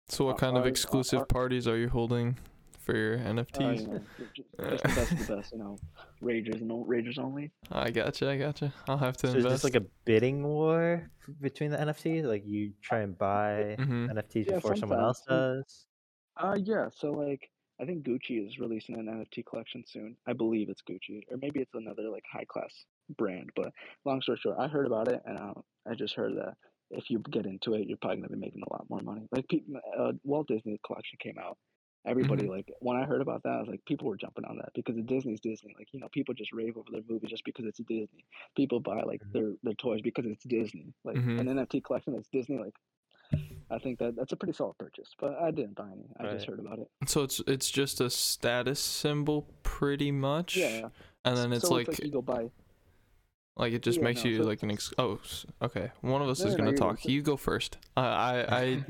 So what kind of exclusive parties are you holding for your uh, NFTs? you know, ju- ju- just the best of the best, you know, ragers and o- ragers only. I gotcha, I gotcha. I'll have to So is this like a bidding war between the NFTs? Like you try and buy mm-hmm. NFTs Yeah, before someone else does? Uh, yeah. So like, I think Gucci is releasing an NFT collection soon. I believe it's Gucci, or maybe it's another like high class brand. But long story short, I heard about it, and uh, I just heard that if you get into it, you're probably gonna be making a lot more money. Like, uh, Walt Disney collection came out. Everybody like when I heard about that, I was like, people were jumping on that because Disney's Disney. Like, you know, people just rave over their movie just because it's Disney. People buy like Mhm. their their toys because it's Disney. Like Mhm. an NFT collection that's Disney. Like, I think that that's a pretty solid purchase. But I didn't buy any. I just heard about it. So it's it's just a status symbol, pretty much. Yeah. And then it's so like it's like you go buy. like it just yeah, makes no, you so like an ex- oh okay. One of us No, is no, gonna talk. You go first. I I I.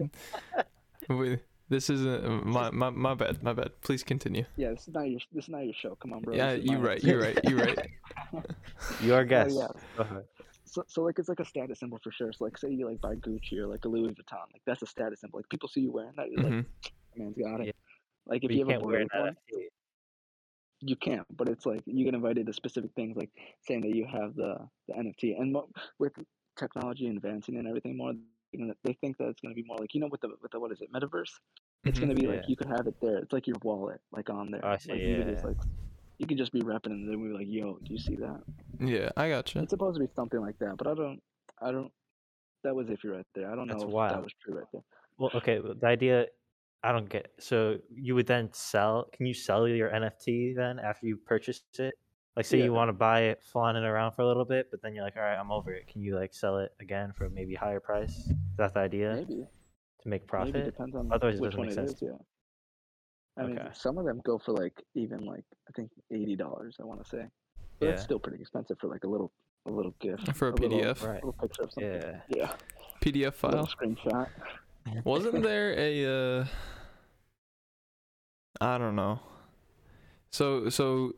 [LAUGHS] [LAUGHS] we, this isn't my, my my bad. My bad. Please continue. Yeah, this is not your this is not your show. Come on, bro. yeah, this is you're right. You're right. You're right. [LAUGHS] Your guess. yeah. Go ahead. So, so like it's like a status symbol for sure. So like say you like buy Gucci or like a Louis Vuitton, like that's a status symbol. Like people see you wearing that, you're hmm like, man's got it. Yeah. Like if But you, you have can't a wear Bored an Ape one, you can't. But it's like you get invited to specific things, like saying that you have the the NFT. And mo- with technology advancing and everything more, gonna, they think that it's gonna be more like you know with the with the what is it metaverse? It's Mhm. gonna be Yeah. like you could have it there. It's like your wallet, like on there. Oh, I like see, you could just yeah. like you could just be repping and then we're like, yo, do you see that? Yeah, I got gotcha. It's supposed to be something like that, but I don't I don't that was iffy right there. I don't That's know if that was true right there. Well, okay. well, The idea, I don't get. So you would then sell? Can you sell your NFT then after you purchase it? Like, say Yeah. you want to buy it, flawn it around for a little bit, but then you're like, all right, I'm over it. Can you like sell it again for maybe higher price? Is that the idea Maybe. to make Maybe profit? depends on Otherwise, it which doesn't one make it sense. is, yeah. I mean, Okay. some of them go for like even like I think eighty dollars. I want to say, but that's Yeah. still pretty expensive for like a little a little gift For a little- PDF. Right. little picture of something. Yeah. Yeah, PDF a little file. screenshot. [LAUGHS] Wasn't there a uh I don't know. So so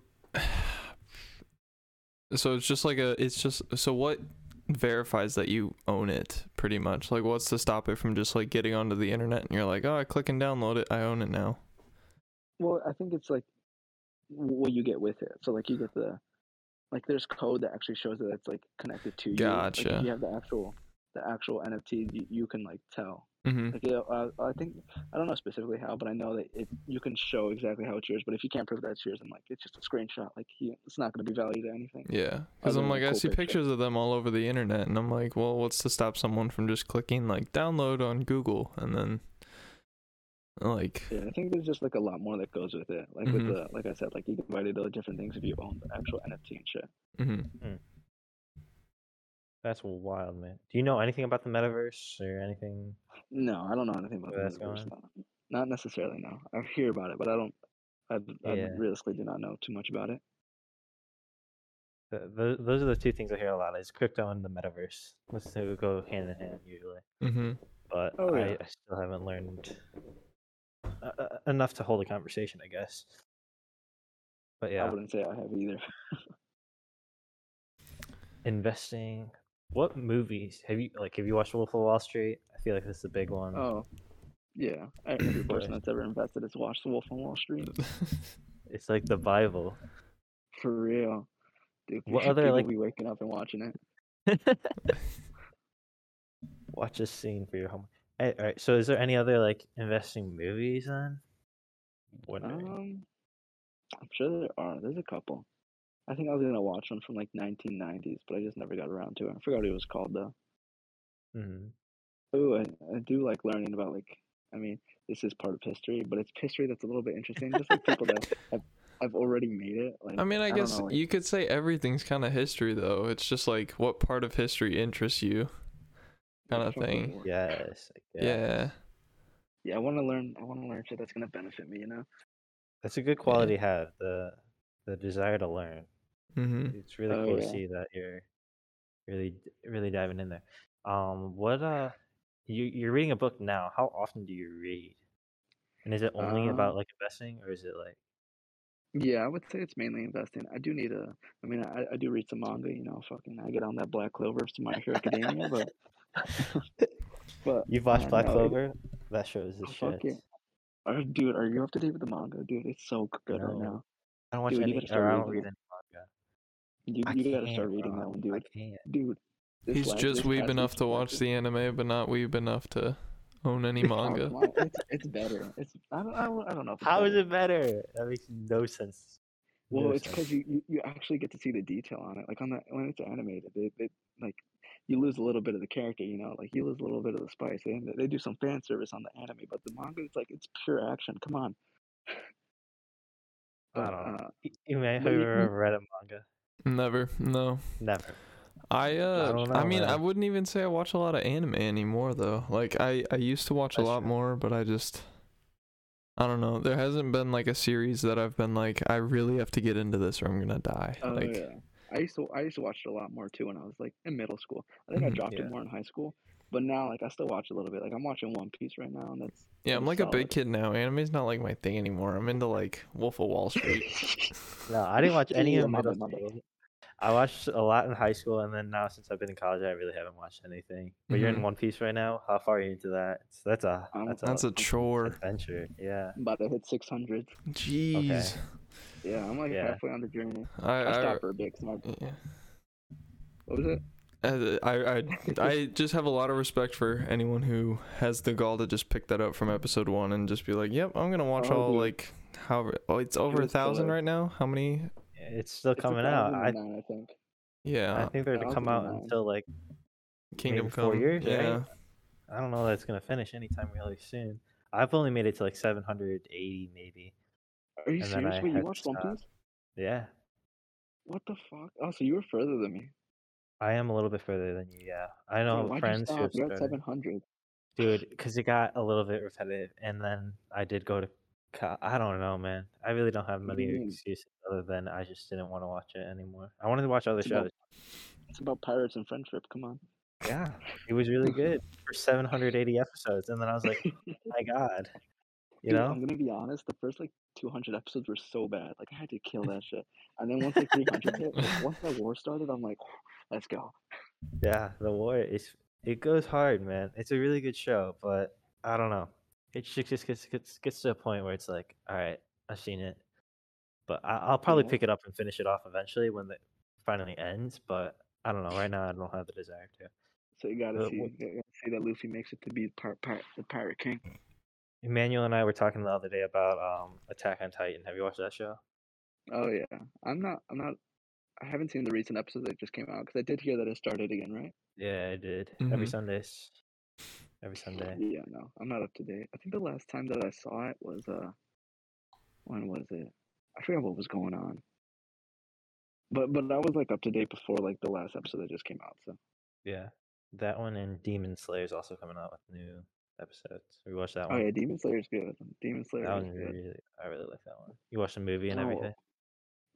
so it's just like a it's just so what verifies that you own it pretty much? Like what's to stop it from just like getting onto the internet and you're like, "Oh, I click and download it. I own it now." Well, I think it's like what you get with it. So like you get the like there's code that actually shows that it's like connected to you. Gotcha. if you have the actual the actual NFT, you, you can like tell. Mhm. Like yeah, uh, I think I don't know specifically how, but I know that it you can show exactly how it's yours. But if you can't prove that it's yours, then like it's just a screenshot. Like he, it's not going to be valued to anything. Yeah, because I'm like, a I cool see picture. pictures of them all over the internet, and I'm like, well, what's to stop someone from just clicking like download on Google and then like, Yeah, I think there's just like a lot more that goes with it. Like Mhm. with the like I said, like you can value those different things if you own the actual NFT and shit. mm-hmm. Mm hmm That's wild, man. Do you know anything about the metaverse or anything? No, I don't know anything about the metaverse. No. Not necessarily. No, I hear about it, but I don't. I, I Yeah. realistically do not know too much about it. Th- th- those are the two things I hear a lot: is crypto and the metaverse. Those two go hand in hand usually. hmm But Oh, I, yeah. I still haven't learned uh, enough to hold a conversation, I guess. But yeah, I wouldn't say I have either. [LAUGHS] investing. What movies have you like? Have you watched Wolf of Wall Street? I feel like this is a big one. Oh, yeah. Every [COUGHS] person that's ever invested has watched The Wolf of Wall Street. [LAUGHS] It's like the Bible. For real. Dude, What other, people like- be waking up and watching it. [LAUGHS] Watch a scene for your home. All right. So, is there any other like investing movies then? Wondering. Um, I'm sure there are. There's a couple. I think I was gonna watch one from like 1990s, but I just never got around to it. I forgot what it was called though. Mhm. Ooh, I, I do like learning about like. I mean, this is part of history, but it's history that's a little bit interesting. Just like people that [LAUGHS] have, have already made it. Like I mean, I, don't guess know, like- you could say everything's kind of history, though. It's just like what part of history interests you, kind of thing. Yes. Yeah. Yeah, I want to learn. I want to learn shit that's gonna benefit me. You know. That's a good quality to have. The the desire to learn. Hmm It's really Oh, cool to see that you're really really diving in there. Um, what uh, you you're reading a book now. How often do you read? And is it only about Um, like investing, or is it like Yeah, I would say it's mainly investing. I do need a. I mean, I, I do read some manga. You know, fucking, I get on that Black Clover to My Hero Academia, but. [LAUGHS] but you've watched uh, Black no, it- Clover? That shows the Oh, shit. yeah. Uh, dude, are you up to date with the manga, dude? It's so good right now. I don't watch Dude, any, or I don't read it. any. You I you gotta can't, start reading that bro. one, I dude. can't. Dude, this He's just this weeb enough to watch the anime, but not weeb enough to own any [LAUGHS] manga. come It's, it's better. It's I don't, I don't I don't know. If it's How is it better? That makes no sense. Well, No it's because you, you you actually get to see the detail on it. Like on the when it's animated, it, it like you lose a little bit of the character. You know, like you lose a little bit of the spice. They they do some fan service on the anime, but the manga it's like it's pure action. Come on. [SIGHS] I don't know. uh, You may have you- you- ever read a manga? Never. No. Never. I uh don't I know, mean I wouldn't even say I watch a lot of anime anymore though. Like I I used to watch a lot true. more, but I just I don't know. There hasn't been like a series that I've been like I really have to get into this or I'm going to die. Oh like yeah, I used to I used to watch it a lot more too when I was like in middle school. I think I Mhm. dropped Yeah. it more in high school, but now like I still watch a little bit. Like I'm watching One Piece right now, and that's Yeah, I'm pretty like a big kid now. Anime's not like my thing anymore. I'm into like Wolf of Wall Street. [LAUGHS] No, I didn't watch any of my middle bad, my bad. school. I watched a lot in high school, and then now since I've been in college, I really haven't watched anything. But you're in Mhm. One Piece right now. How far are you into that? It's- that's a Um, that's a, a chore. adventure. Yeah. I'm about to hit 600. Jeez. Yeah, I'm like Yeah. halfway on the journey. I, I I stopped for a bit. 'cause my, yeah. what was it? Uh, I I I just have a lot of respect for anyone who has the gall to just pick that up from episode one and just be like, "Yep, I'm gonna watch Oh, all dude. like however. Oh, it's over a thousand good. right now. How many? It's still It's coming out. I, 1009, I think. Yeah, I think they're going to come out 1009. until like Kingdom maybe four Come. years, right? yeah, I don't know that it's gonna finish anytime really soon. I've only made it to like 780 maybe. Are you And serious? I Wait, you watched One stop. Piece? Yeah, What the fuck? Oh, so you were further than me. I am a little bit further than you. Yeah, I know why'd friends you who have stop? You're at 700. Dude, because it got a little bit repetitive, and then I did go to. I don't know, man. I really don't have many mean? excuses other than I just didn't want to watch it anymore. I wanted to watch other It's about- shows. It's about pirates and friendship. Come on. Yeah, it was really good for 780 episodes, and then I was like, [LAUGHS] my God, you Dude, know? I'm gonna be honest. The first like 200 episodes were so bad. Like I had to kill that shit. And then once like 300 hit, like, [LAUGHS] once that war started, I'm like, let's go. Yeah, the war is it goes hard, man. It's a really good show, but I don't know. It just gets gets, gets to a point where it's like, all right, I've seen it, but I, I'll probably Yeah. pick it up and finish it off eventually when it finally ends. But I don't know. Right now, I don't have the desire to. So you gotta Uh, see, you gotta see that Luffy makes it to be part, part, the pirate king. Emmanuel and I were talking the other day about um Attack on Titan. Have you watched that show? Oh yeah. I'm not. I'm not. I haven't seen the recent episodes that just came out because I did hear that it started again, right? Yeah, I did. Every Mhm. Sundays. Every Sunday. Yeah. No, I'm not up to date. I think the last time that I saw it was uh, when was it? I forgot what was going on. But but I was like up to date before like the last episode that just came out. So Yeah, that one and Demon Slayer is also coming out with new episodes. We watched that oh one. yeah, Demon Slayer's good. Demon Slayer that is one good. really, I really like that one. You watched the movie and Oh, everything.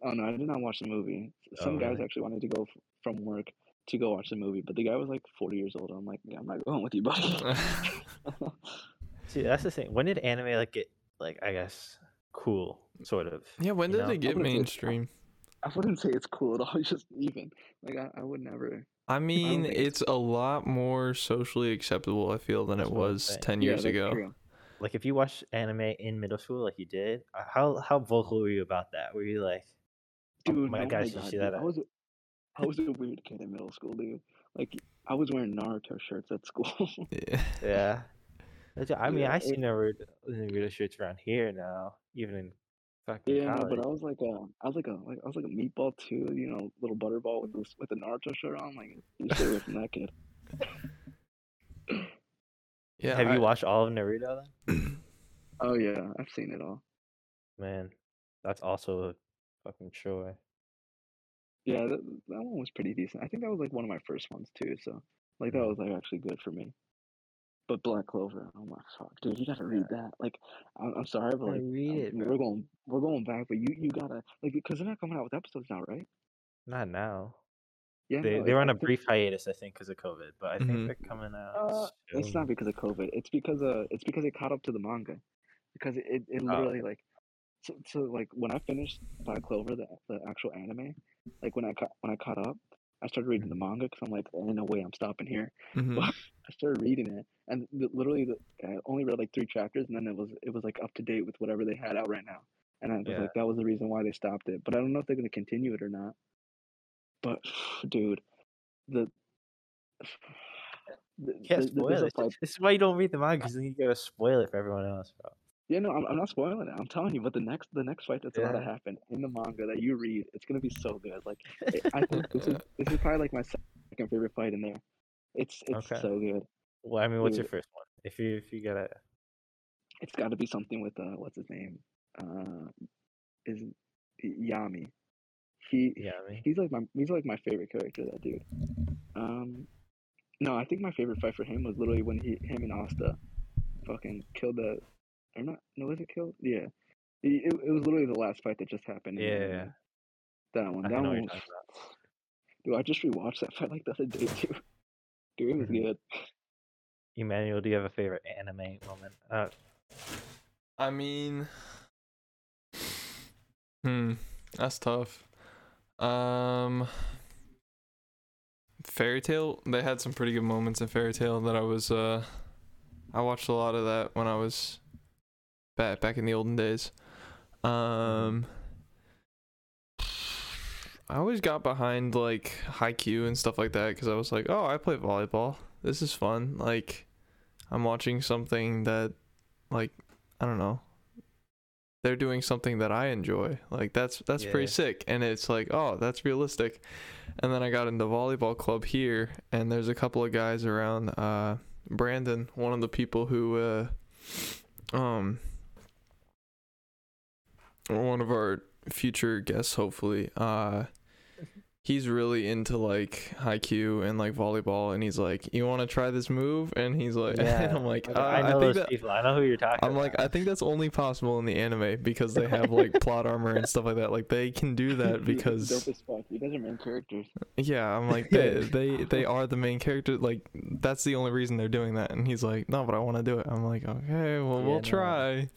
Oh no, I did not watch the movie. S- Oh, Some guys really? actually wanted to go f- from work to go watch the movie, but the guy was like 40 years old. I'm like, yeah, I'm not going with you, buddy. [LAUGHS] [LAUGHS] See, that's the thing. When did anime like get like I guess cool, sort of? yeah. When did know? it get wouldn't say- mainstream? I wouldn't say it's cool at all. [LAUGHS] It's just even. Like I, I would never. I mean, think it's- it's a lot more socially acceptable. I feel than That's it was saying. ten years that's ago. true. Like if you watch anime in middle school, like you did, uh, how how vocal were you about that? Were you like, oh Dude, my oh gosh, you God, see dude, that? I was, a, I was a weird kid in middle school, dude. Like I was wearing Naruto shirts at school. [LAUGHS] Yeah. [LAUGHS] Yeah. That's- I mean, Yeah, I see it- Naruto Naruto shirts around here now, even in fucking yeah, no, college. but I was like a, I was like a, like I was like a meatball too. You know, little butterball with this, with a Naruto shirt on. Like, you stay away from that kid. Yeah. Have I- you watched all of Naruto then? Oh yeah, I've seen it all. Man, that's also a fucking chore. Yeah, that, that one was pretty decent. I think that was like one of my first ones too. So like that Mhm. was like actually good for me. But Black Clover, oh my fuck, dude, you gotta read that. Like, I'm, I'm sorry, but like, read it, bro. we're going, we're going back, but you, you gotta like, because they're not coming out with episodes now, right? Not now. Yeah, They no, they were on a brief hiatus, I think, because of COVID. But I think Mhm. they're coming out. Uh, it's not because of COVID. It's because uh, it's because it caught up to the manga, because it, it, it Oh, literally like, so, so like when I finished Black Clover, the the actual anime, like when I caught when I caught up, I started reading the manga because I'm like, ain't no way I'm stopping here. Mhm. But [LAUGHS] I started reading it, and the, literally, the, I only read like three chapters, and then it was it was like up to date with whatever they had out right now, and I was Yeah. like, that was the reason why they stopped it. But I don't know if they're gonna continue it or not. But [SIGHS] dude, the, [SIGHS] the, the- the- spoil it. fight- This is why you don't read the manga, because then you gotta spoil it for everyone else, bro. Yeah, no, I'm, I'm not spoiling it. I'm telling you, but the next the next fight that's about to happen in the manga that you read, it's gonna be so good. Like, it- [LAUGHS] I think this is this is probably like my second favorite fight in there. It's it's Okay. so good. Well, I mean, what's your first one? If you if you gotta, It's got to be something with uh, what's his name? Uh, is Yami. He yeah, he's like my he's like my favorite character. That dude. Um, no, I think my favorite fight for him was literally when he him and Asta fucking killed the or not? No, was it killed? Yeah. It, it, it was literally the last fight that just happened. Yeah, anime. yeah. That one. I That one. you're Was, [SIGHS] dude, I just rewatched that fight like the other day [LAUGHS] too. Dude, it was Mhm. good. Emmanuel, do you have a favorite anime moment? Uh, I mean, [SIGHS] hmm, that's tough. Um, Fairy Tail. They had some pretty good moments in Fairy Tail that I was. Uh, I watched a lot of that when I was back back in the olden days. Um, I always got behind like Haikyuu and stuff like that because I was like, oh, I play volleyball. This is fun. Like, I'm watching something that, like, I don't know. They're doing something that I enjoy. Like that's that's Yeah. pretty sick. And it's like, oh, that's realistic. And then I got into volleyball club here, and there's a couple of guys around. Uh, Brandon, one of the people who, uh, um, one of our future guests, hopefully. Uh, he's really into like Haikyuu and like volleyball, and he's like, "You want to try this move?" And he's like, [LAUGHS] and I'm like, uh, I know think those that- people. I know who you're talking I'm about. like, I think that's only possible in the anime because they have like [LAUGHS] plot armor and stuff like that. Like they can do that because dope as fuck. You guys are main characters. yeah, I'm like [LAUGHS] they they they are the main character. Like that's the only reason they're doing that. And he's like, no, but I want to do it. I'm like, okay, well Yeah, we'll no. try.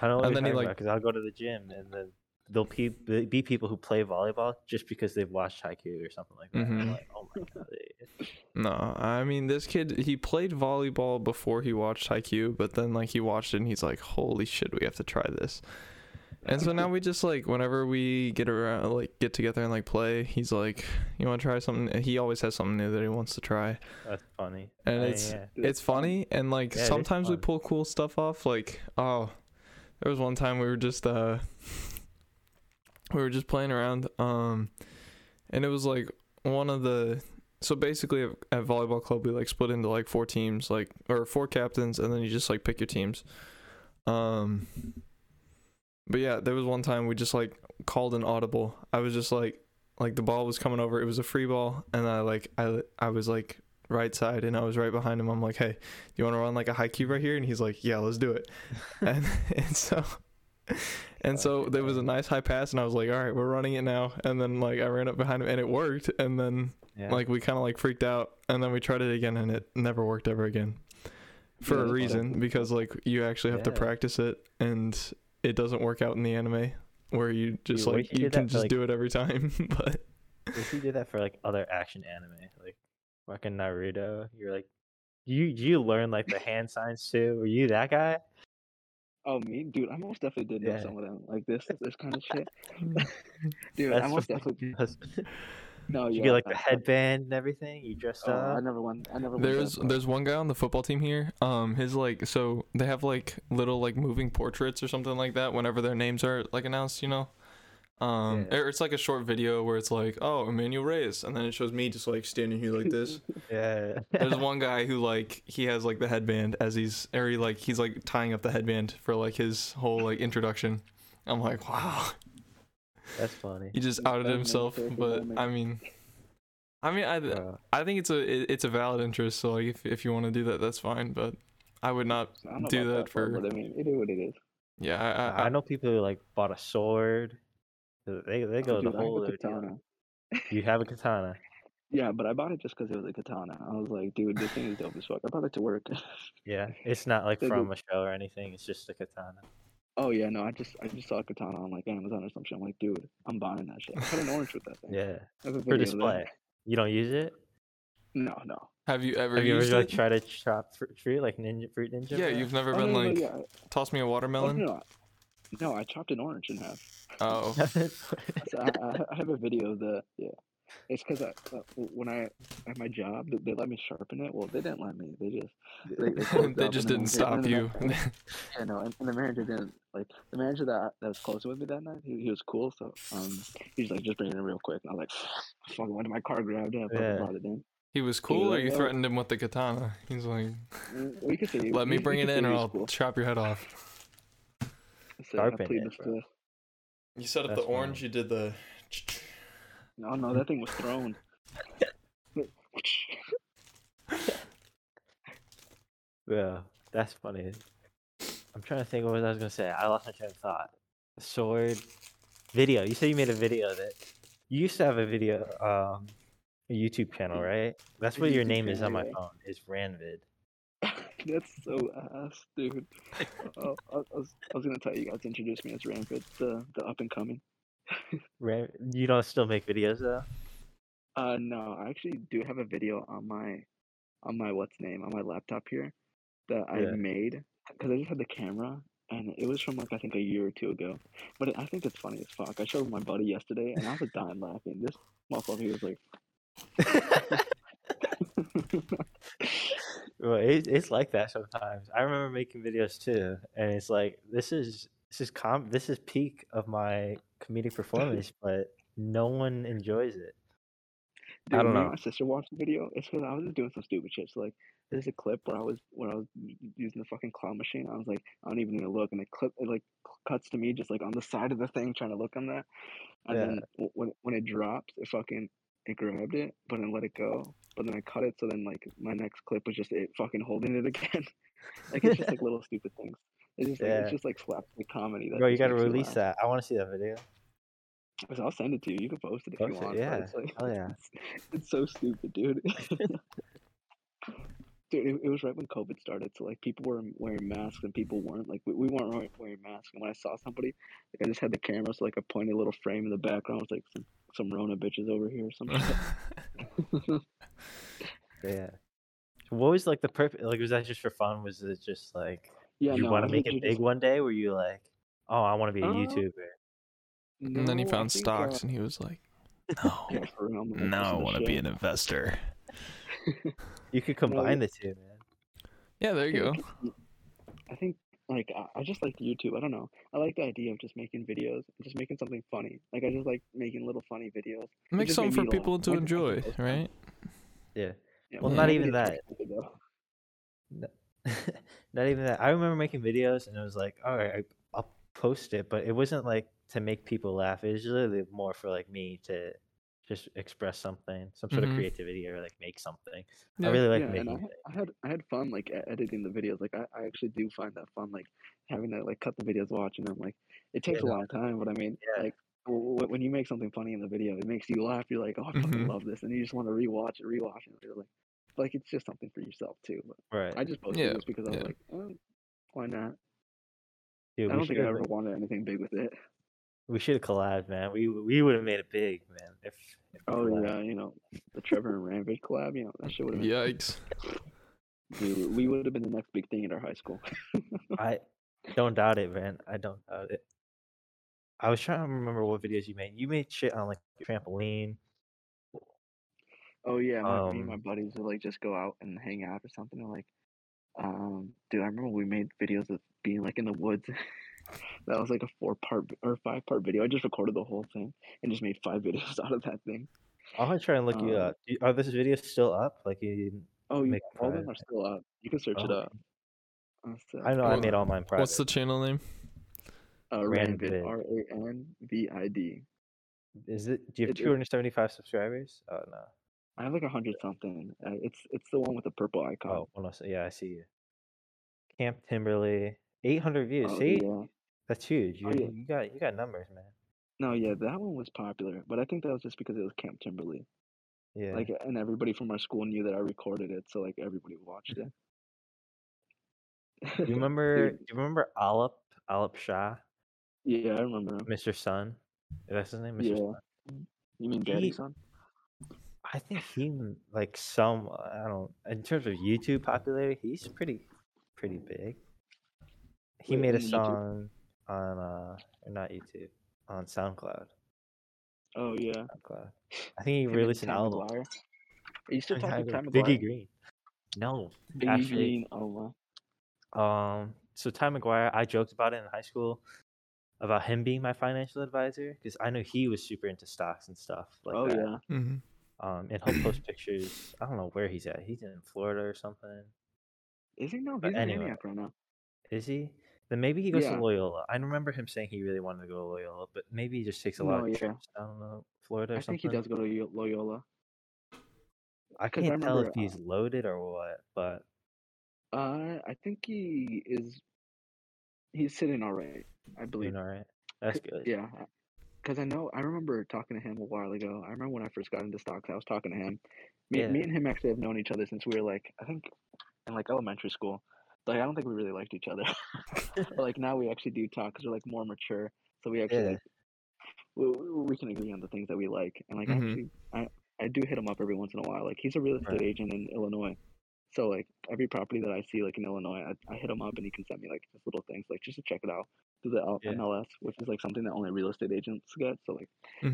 I know what and then he, like- because I'll go to the gym and then there'll pe- be be people who play volleyball just because they've watched Haikyuu or something like that. I'm Mhm. like, oh my god. [LAUGHS] No, I mean this kid he played volleyball before he watched Haikyuu, but then like he watched it and he's like, holy shit, we have to try this. And so now we just like whenever we get around like get together and like play, he's like, you want to try something? He always has something new that he wants to try. That's funny. And it's yeah. It's funny and like Yeah, sometimes we pull cool stuff off like oh there was one time we were just uh we were just playing around um and it was like one of the so basically at, at volleyball club we like split into like four teams like or four captains and then you just like pick your teams. Um but yeah there was one time we just like called an audible. I was just like like the ball was coming over. It was a free ball and i like i i was like right side and i was right behind him. I'm like hey do you want to run like a high cube right here? And he's like yeah let's do it. [LAUGHS] And [LAUGHS] and so and so there was a nice high pass and i was like all right we're running it now. And then like i ran up behind him and it worked. And then Yeah. like we kind of like freaked out and then we tried it again and it never worked ever again. For Yeah, a reason because like you actually have to practice it and it doesn't work out in the anime where you just what like you you did that can just like- do it every time [LAUGHS] but if you did that for like other action anime, like fucking Naruto, you're like, you you learn like the hand signs too? Were you that guy? Oh me, dude. I most definitely did know Yeah. some of them. Like this, this kind of shit. [LAUGHS] [LAUGHS] Dude, I most definitely. does. [LAUGHS] No, you yeah. get like I- the headband and everything. You dressed Oh, I never went. I never. There's that there's one guy on the football team here. Um, his like so they have like little like moving portraits or something like that whenever their names are like announced, you know. Um, Yeah. it's like a short video where it's like, oh, Emmanuel Reyes, and then it shows me just like standing here like this. [LAUGHS] Yeah. There's [LAUGHS] one guy who like he has like the headband as he's or he like he's like tying up the headband for like his whole like introduction. I'm like, wow, That's funny. he just That's outed himself. But moment. I mean, I mean, I Bro. I think it's a it, it's a valid interest. So like if if you want to do that, that's fine. But I would not I don't know do about that for- But I mean, it is what it is. Yeah, I, I, I know people who like bought a sword. They they go Oh, the I have whole a ordeal. katana. You have a katana. Yeah, but I bought it just because it was a katana. I was like, dude, this thing is dope as fuck. I brought it to work. Yeah, it's not like They do. from a show or anything. It's just a katana. oh yeah, no, I just I just saw a katana on like Amazon or some shit. I'm like, dude, I'm buying that shit. I cut an orange with that thing. Yeah, I have a for video of that. display. You don't use it? No, no. have you ever Have you used ever like it? tried to chop fr- fruit like ninja fruit ninja? yeah, bro? you've never Oh, been no, no, like yeah. toss me a Oh, watermelon. no, no, I chopped an orange in half. Oh, [LAUGHS] So [LAUGHS] I, I, I have a video of the yeah. It's because I, uh, when I at my job they, they let me sharpen it. Well, they didn't let me. They just they, they, [LAUGHS] they just didn't then- and stop you. the- Yeah, no, and, and the manager didn't like the manager that that was close with me that night. He, he was cool, so um, he's like, just bring it in real quick. And I was like, [SIGHS] fucking went to my car, grabbed it, and Yeah. brought it in. he was cool, or like, you oh. threatened him with the katana. He's like, Mm, could say, let me you- you bring it in, or I'll cool. chop your head off. So I plead it, the fifth. You set up That's the orange. funny. You did the. No, no, that thing was thrown. Yeah, that's funny. I'm trying to think what I was gonna say. I lost my train of thought. Sword video. You said you made a video of it. You used to have a video, um, a YouTube channel, right? That's what your YouTube name is on my yeah. phone. Is Ranvid. [LAUGHS] That's so ass, dude. [LAUGHS] Oh, I, I, was, I was gonna tell you guys to introduce me as Ranford, the the up and coming. [LAUGHS] Ran- you don't still make videos though. Uh, no, I actually do have a video on my on my what's name on my laptop here that I made because I just had the camera and it was from like I think a year or two ago. But it, I think it's funny as fuck. I showed my buddy yesterday, and I was dying laughing. This motherfucker he was like, well, it, it's like that sometimes. I remember making videos too, and it's like this is this is com this is peak of my comedic [LAUGHS] performance, but no one enjoys it. Dude, I don't know. My sister watched the video. It's because I was just doing some stupid shit. So like, there's a clip where I was when I was using the fucking claw machine. I was like, I don't even need to look, and it clip it like cuts to me just like on the side of the thing trying to look on that, and Yeah. then when when it drops, it fucking it grabbed it, but then let it go. But then I cut it, so then like my next clip was just it fucking holding it again. [LAUGHS] like it's just like little stupid things. It's just like, it's just like slapstick comedy. That Bro, you gotta release that. I want to see that video. So I'll send it to you. You can post it if Post you want. but yeah. It's, like, Hell yeah. [LAUGHS] it's, it's so stupid, dude. [LAUGHS] dude, it, it was right when COVID started, so like people were wearing masks and people weren't. Like we, we weren't wearing, wearing masks. And when I saw somebody, like I just had the camera, so like a pointy little frame in the background was like some some Rona bitches over here or [LAUGHS] some shit. Yeah. So what was like the perfect? Like, was that just for fun? Was it just like yeah, you no, want to make it literally big just- one day? Were you like, oh, I want to be a Uh, YouTuber? and then he found think, stocks, uh, and he was like, [LAUGHS] "No, yeah, I'm now I this is the want to be an investor." You could [LAUGHS] combine the two, man. Yeah, there you go. I think like I, I just like YouTube. I don't know. I like the idea of just making videos, and just making something funny. Like I just like making little funny videos. Make something for me laugh. people to I like enjoy, right? Yeah. Yeah, Well, my not even that. stupid, though. No- Not even that. I remember making videos, and it was like, all right, I- I'll post it, but it wasn't like to make people laugh. It was really more for like me to just express something, some sort Mhm. of creativity, or like make something. Yeah. I really like yeah, and making. I, had- things. I had I had fun like editing the videos. Like I, I actually do find that fun. Like having to like cut the videos, watching them. Like it takes no. a long time, but I mean, Yeah. like w- w- when you make something funny in the video, it makes you laugh. You're like, oh, I fucking Mhm. love this, and you just want to rewatch it, rewatch it. You're like, like it's just something for yourself too. But Right. I just posted Yeah, this because I was yeah. like, oh, why not? Dude, I don't think I have ever wanted anything big with it. We should have collabed, man. We we would have made it big, man. If, if Oh collabed. yeah, you know, the Trevor and Rampage collab, you know, that shit would have been Yikes. [LAUGHS] dude, we would have been the next big thing in our high school. [LAUGHS] I don't doubt it, man. I don't doubt it. I was trying to remember what videos you made. You made shit on like trampoline. Oh yeah, my, me and my Um, buddies would like just go out and hang out or something. And, like, um, dude, I remember we made videos of being like in the woods. [LAUGHS] that was like a four part or five part video. I just recorded the whole thing and just made five [LAUGHS] videos out of that thing. I'm gonna try and look you Um, up. Are these videos still up? Like you? Oh yeah, Make all of them are still up. You can search it Oh. up. Uh, so, I know I made all mine private. What's the channel name? uh, Ranvid. Ranvid, R A N V I D. Is it? Do you have 275 subscribers? Oh no. I have like a hundred something. Uh, it's it's the one with the purple icon. Oh, well, no, yeah, I see you. Camp Timberly, 800 views. Oh, see, yeah. That's huge. Oh, you, Oh, yeah. you got you got numbers, man. No, yeah, that one was popular, but I think that was just because it was Camp Timberley. Yeah. Like, and everybody from our school knew that I recorded it, so like everybody watched it. [LAUGHS] [LAUGHS] do you remember? Do you remember Alip Alip Shah, yeah, I remember him. Mr. Sun? That's his name, Mr. Yeah. Sun. You mean He- Daddy's son? I think he like some I don't in terms of YouTube popularity, he's pretty pretty big. He Wait, made a song. YouTube? Song on uh or not YouTube on SoundCloud. Oh yeah. SoundCloud. I think he Him and released an Ty album. Maguire. Are you still talking to Ty Maguire- Biggie Maguire? Green. No, Biggie actually, Green. Oh my. um, so Ty Maguire, I joked about it in high school about him being my financial advisor because I know he was super into stocks and stuff like oh that. yeah. hmm Um, and he'll post pictures. I don't know where he's at. He's in Florida or something. Is he no? But He's in anyway. Antioch right now. Is he? Then maybe he goes Yeah. to Loyola. I remember him saying he really wanted to go to Loyola, but maybe he just takes a lot No, of yeah. trips down to Florida or something. I think he does go to Loyola. I can't tell if remember, uh, he's loaded or what, but Uh, I think he is. He's sitting all right. I believe. doing all right. That's good. Yeah, because I know I remember talking to him a while ago. I remember when I first got into stocks, I was talking to him. Me, Yeah. me and him actually have known each other since we were like I think in like elementary school. Like I don't think we really liked each other. [LAUGHS] but like now we actually do talk because we're like more mature. So we actually Yeah. like we, we we can agree on the things that we like. And like Mhm. actually I I do hit him up every once in a while. Like he's a real estate Right. agent in Illinois. So like every property that I see like in Illinois, I, I hit him up and he can send me like just little things like just to check it out through the L- Yeah. MLS, which is like something that only real estate agents get. So like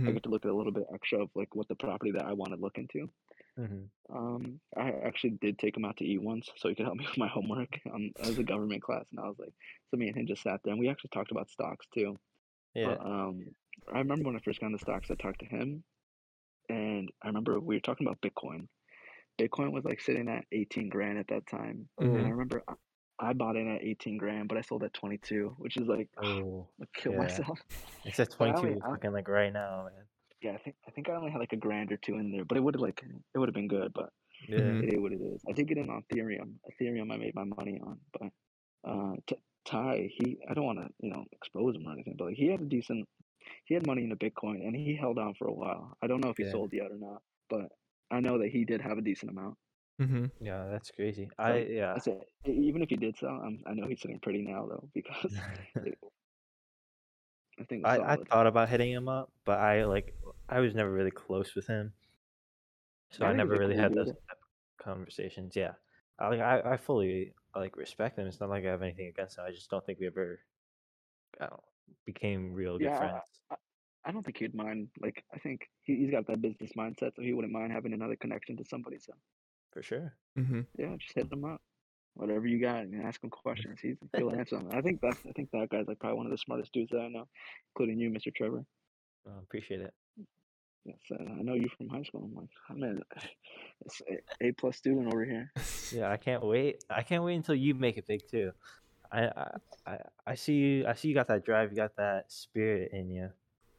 I hmm get to look at a little bit extra of like what the property that I want to look into. Hmm Um, I actually did take him out to eat once so he could help [LAUGHS] me with my homework. Um, as a government class, and I was like, so me and him just sat there and we actually talked about stocks too. Yeah. But, um, I remember when I first got into stocks, I talked to him, and I remember we were talking about Bitcoin. Bitcoin was like sitting at 18 grand at that time, and I Mhm. remember I, I bought in at 18 grand, but I sold at 22, which is like Oh, [SIGHS] I kill yeah. myself. it's at 22 fucking like right now, man. Yeah, I think I think I only had like a grand or two in there, but it would have like it would have been good, but Yeah. It is what it is. I did get in on Ethereum. Ethereum, I made my money on, but uh, T- Ty, he, I don't want to, you know, expose him or anything, but like he had a decent, he had money into Bitcoin and he held on for a while. I don't know if he Yeah. sold yet or not, but I know that he did have a decent amount. hmm Yeah, that's crazy. I yeah. I said, even if he did sell, I'm, I know he's sitting pretty now though [LAUGHS] because [LAUGHS] it, I think I, I thought about hitting him up, but I like I was never really close with him, so I I never really had those type conversations. Yeah, I like I, I fully like respect him. It's not like I have anything against him. I just don't think we ever, I don't became real good Yeah, I- friends. I don't think he'd mind. Like, I think he, he's got that business mindset, so he wouldn't mind having another connection to somebody. So, For sure. hmm yeah, just hit him up. Whatever you got, and ask him questions. He's [LAUGHS] he'll answer them. I think that's I think that guy's like probably one of the smartest dudes that I know, including you, Mr. Trevor. Uh, appreciate it. Yes, uh, I know you from high school. I'm like, I'm an [LAUGHS] a, a plus student over here. [LAUGHS] Yeah, I can't wait. I can't wait until you make it big too. I I I, I see you. I see you got that drive. You got that spirit in you.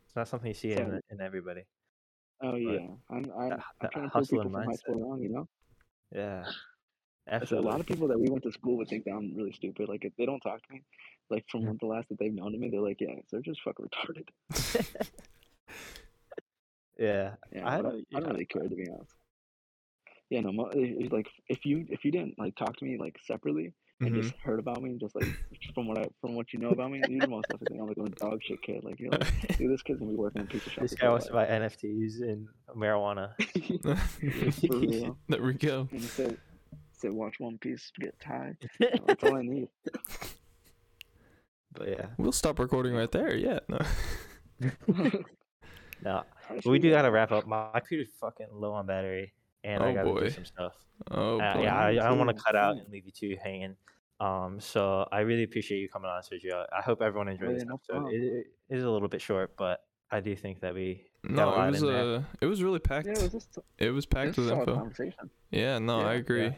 It's not something you see in, in everybody. Oh yeah, I'm I'm, that- I'm trying to hustle people from high school wrong. You know, Yeah. I said a lot of people that we went to school would think that I'm really stupid. Like if they don't talk to me, like from Mhm. the last that they've known to me, they're like, yeah, they're just fucking [LAUGHS] retarded. Yeah. Yeah, I I, don't- I don't really care to be honest. Yeah, no, mo- it's like if you if you didn't like talk to me like separately and hmm just heard about me, just like from what I from what you know about me, you'd most definitely think I'm like a dog shit kid. Like you're like, [LAUGHS] dude, this kid's gonna be working in a pizza shop. This guy whole wants to buy NFTs and marijuana. [LAUGHS] For real. [LAUGHS] there we go. And he said, said watch One Piece get tied. That's all I need. But yeah, We'll stop recording right there. Yeah. No. No, but we do gotta wrap up. My computer's fucking low on battery, and I Oh, gotta boy. do some stuff. Oh Uh, boy. yeah, I, I don't want to cut out and leave you two hanging. Um, so I really appreciate you coming on, Sergio. I hope everyone enjoyed Oh, this no episode. It, it is a little bit short, but I do think that we No, it was in there. uh, it was really packed. Yeah, it was just it was it packed was with info. Yeah, no, Yeah, I yeah. agree.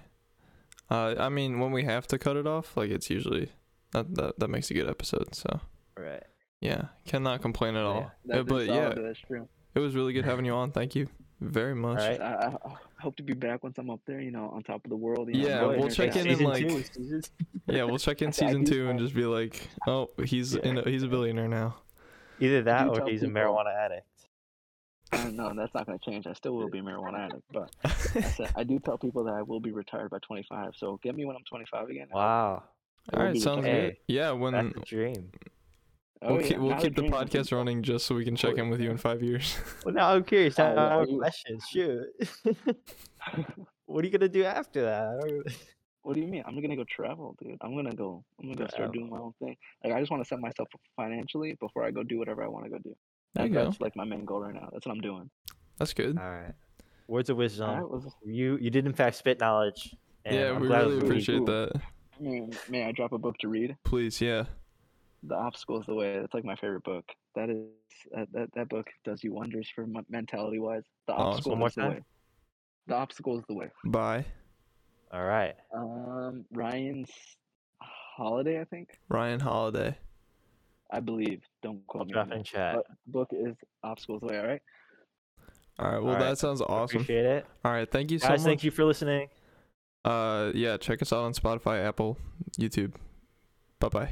Uh, I mean, when we have to cut it off, like it's usually that that, that makes a good episode. So right. Yeah, cannot complain at Yeah, all. That Uh, but yeah, that's true. it was really good having you on. Thank you very much. All right. I, I, I hope to be back once I'm up there. You know, on top of the world. You know, Yeah, millionaire we'll check in status. in, Season like- two, [LAUGHS] Yeah, we'll check in I said I season two and just be like, oh, he's Yeah. in a, he's a billionaire now. Either that or tell he's a marijuana addict. Uh, no, that's not going to change. I still will be a marijuana addict, but I said [LAUGHS] I do tell people that I will be retired by 25. So get me when I'm 25 again. Wow, I All will right, be sounds retired. good. Yeah, when that's when the dream. Oh, we'll yeah, keep we'll keep the dream, I think podcast running just so we can check Oh, in with you in five years. Well, now I'm curious. [LAUGHS] Oh, I Oh, have yeah, more you- questions. Shoot. [LAUGHS] what are you gonna do after that? [LAUGHS] What do you mean? I'm gonna go travel, dude. I'm gonna go. I'm gonna go start doing my own thing. Like I just want to set myself up financially before I go do whatever I want to go do. There you That- go. That's like my main goal right now. That's what I'm doing. That's good. All right. Words of wisdom. All right, well, You you did in fact spit knowledge. And yeah, I'm we glad really appreciate cool. that. may, may I drop a book to read? Please, yeah. The Obstacle is the Way. That's like my favorite book. That is that that, that book does you wonders for mentality wise. The Awesome. Obstacle One more is the time? way. The Obstacle is the way. Bye, All right. Um, Ryan's Holiday, I think. Ryan Holiday. I believe. Don't I'll quote me. drop in chat. But book is Obstacle is the way. All right. All right. Well, All right. that sounds awesome. Appreciate it. All right. Thank you so Guys, much. thank you for listening. Uh, yeah. Check us out on Spotify, Apple, YouTube. Bye bye.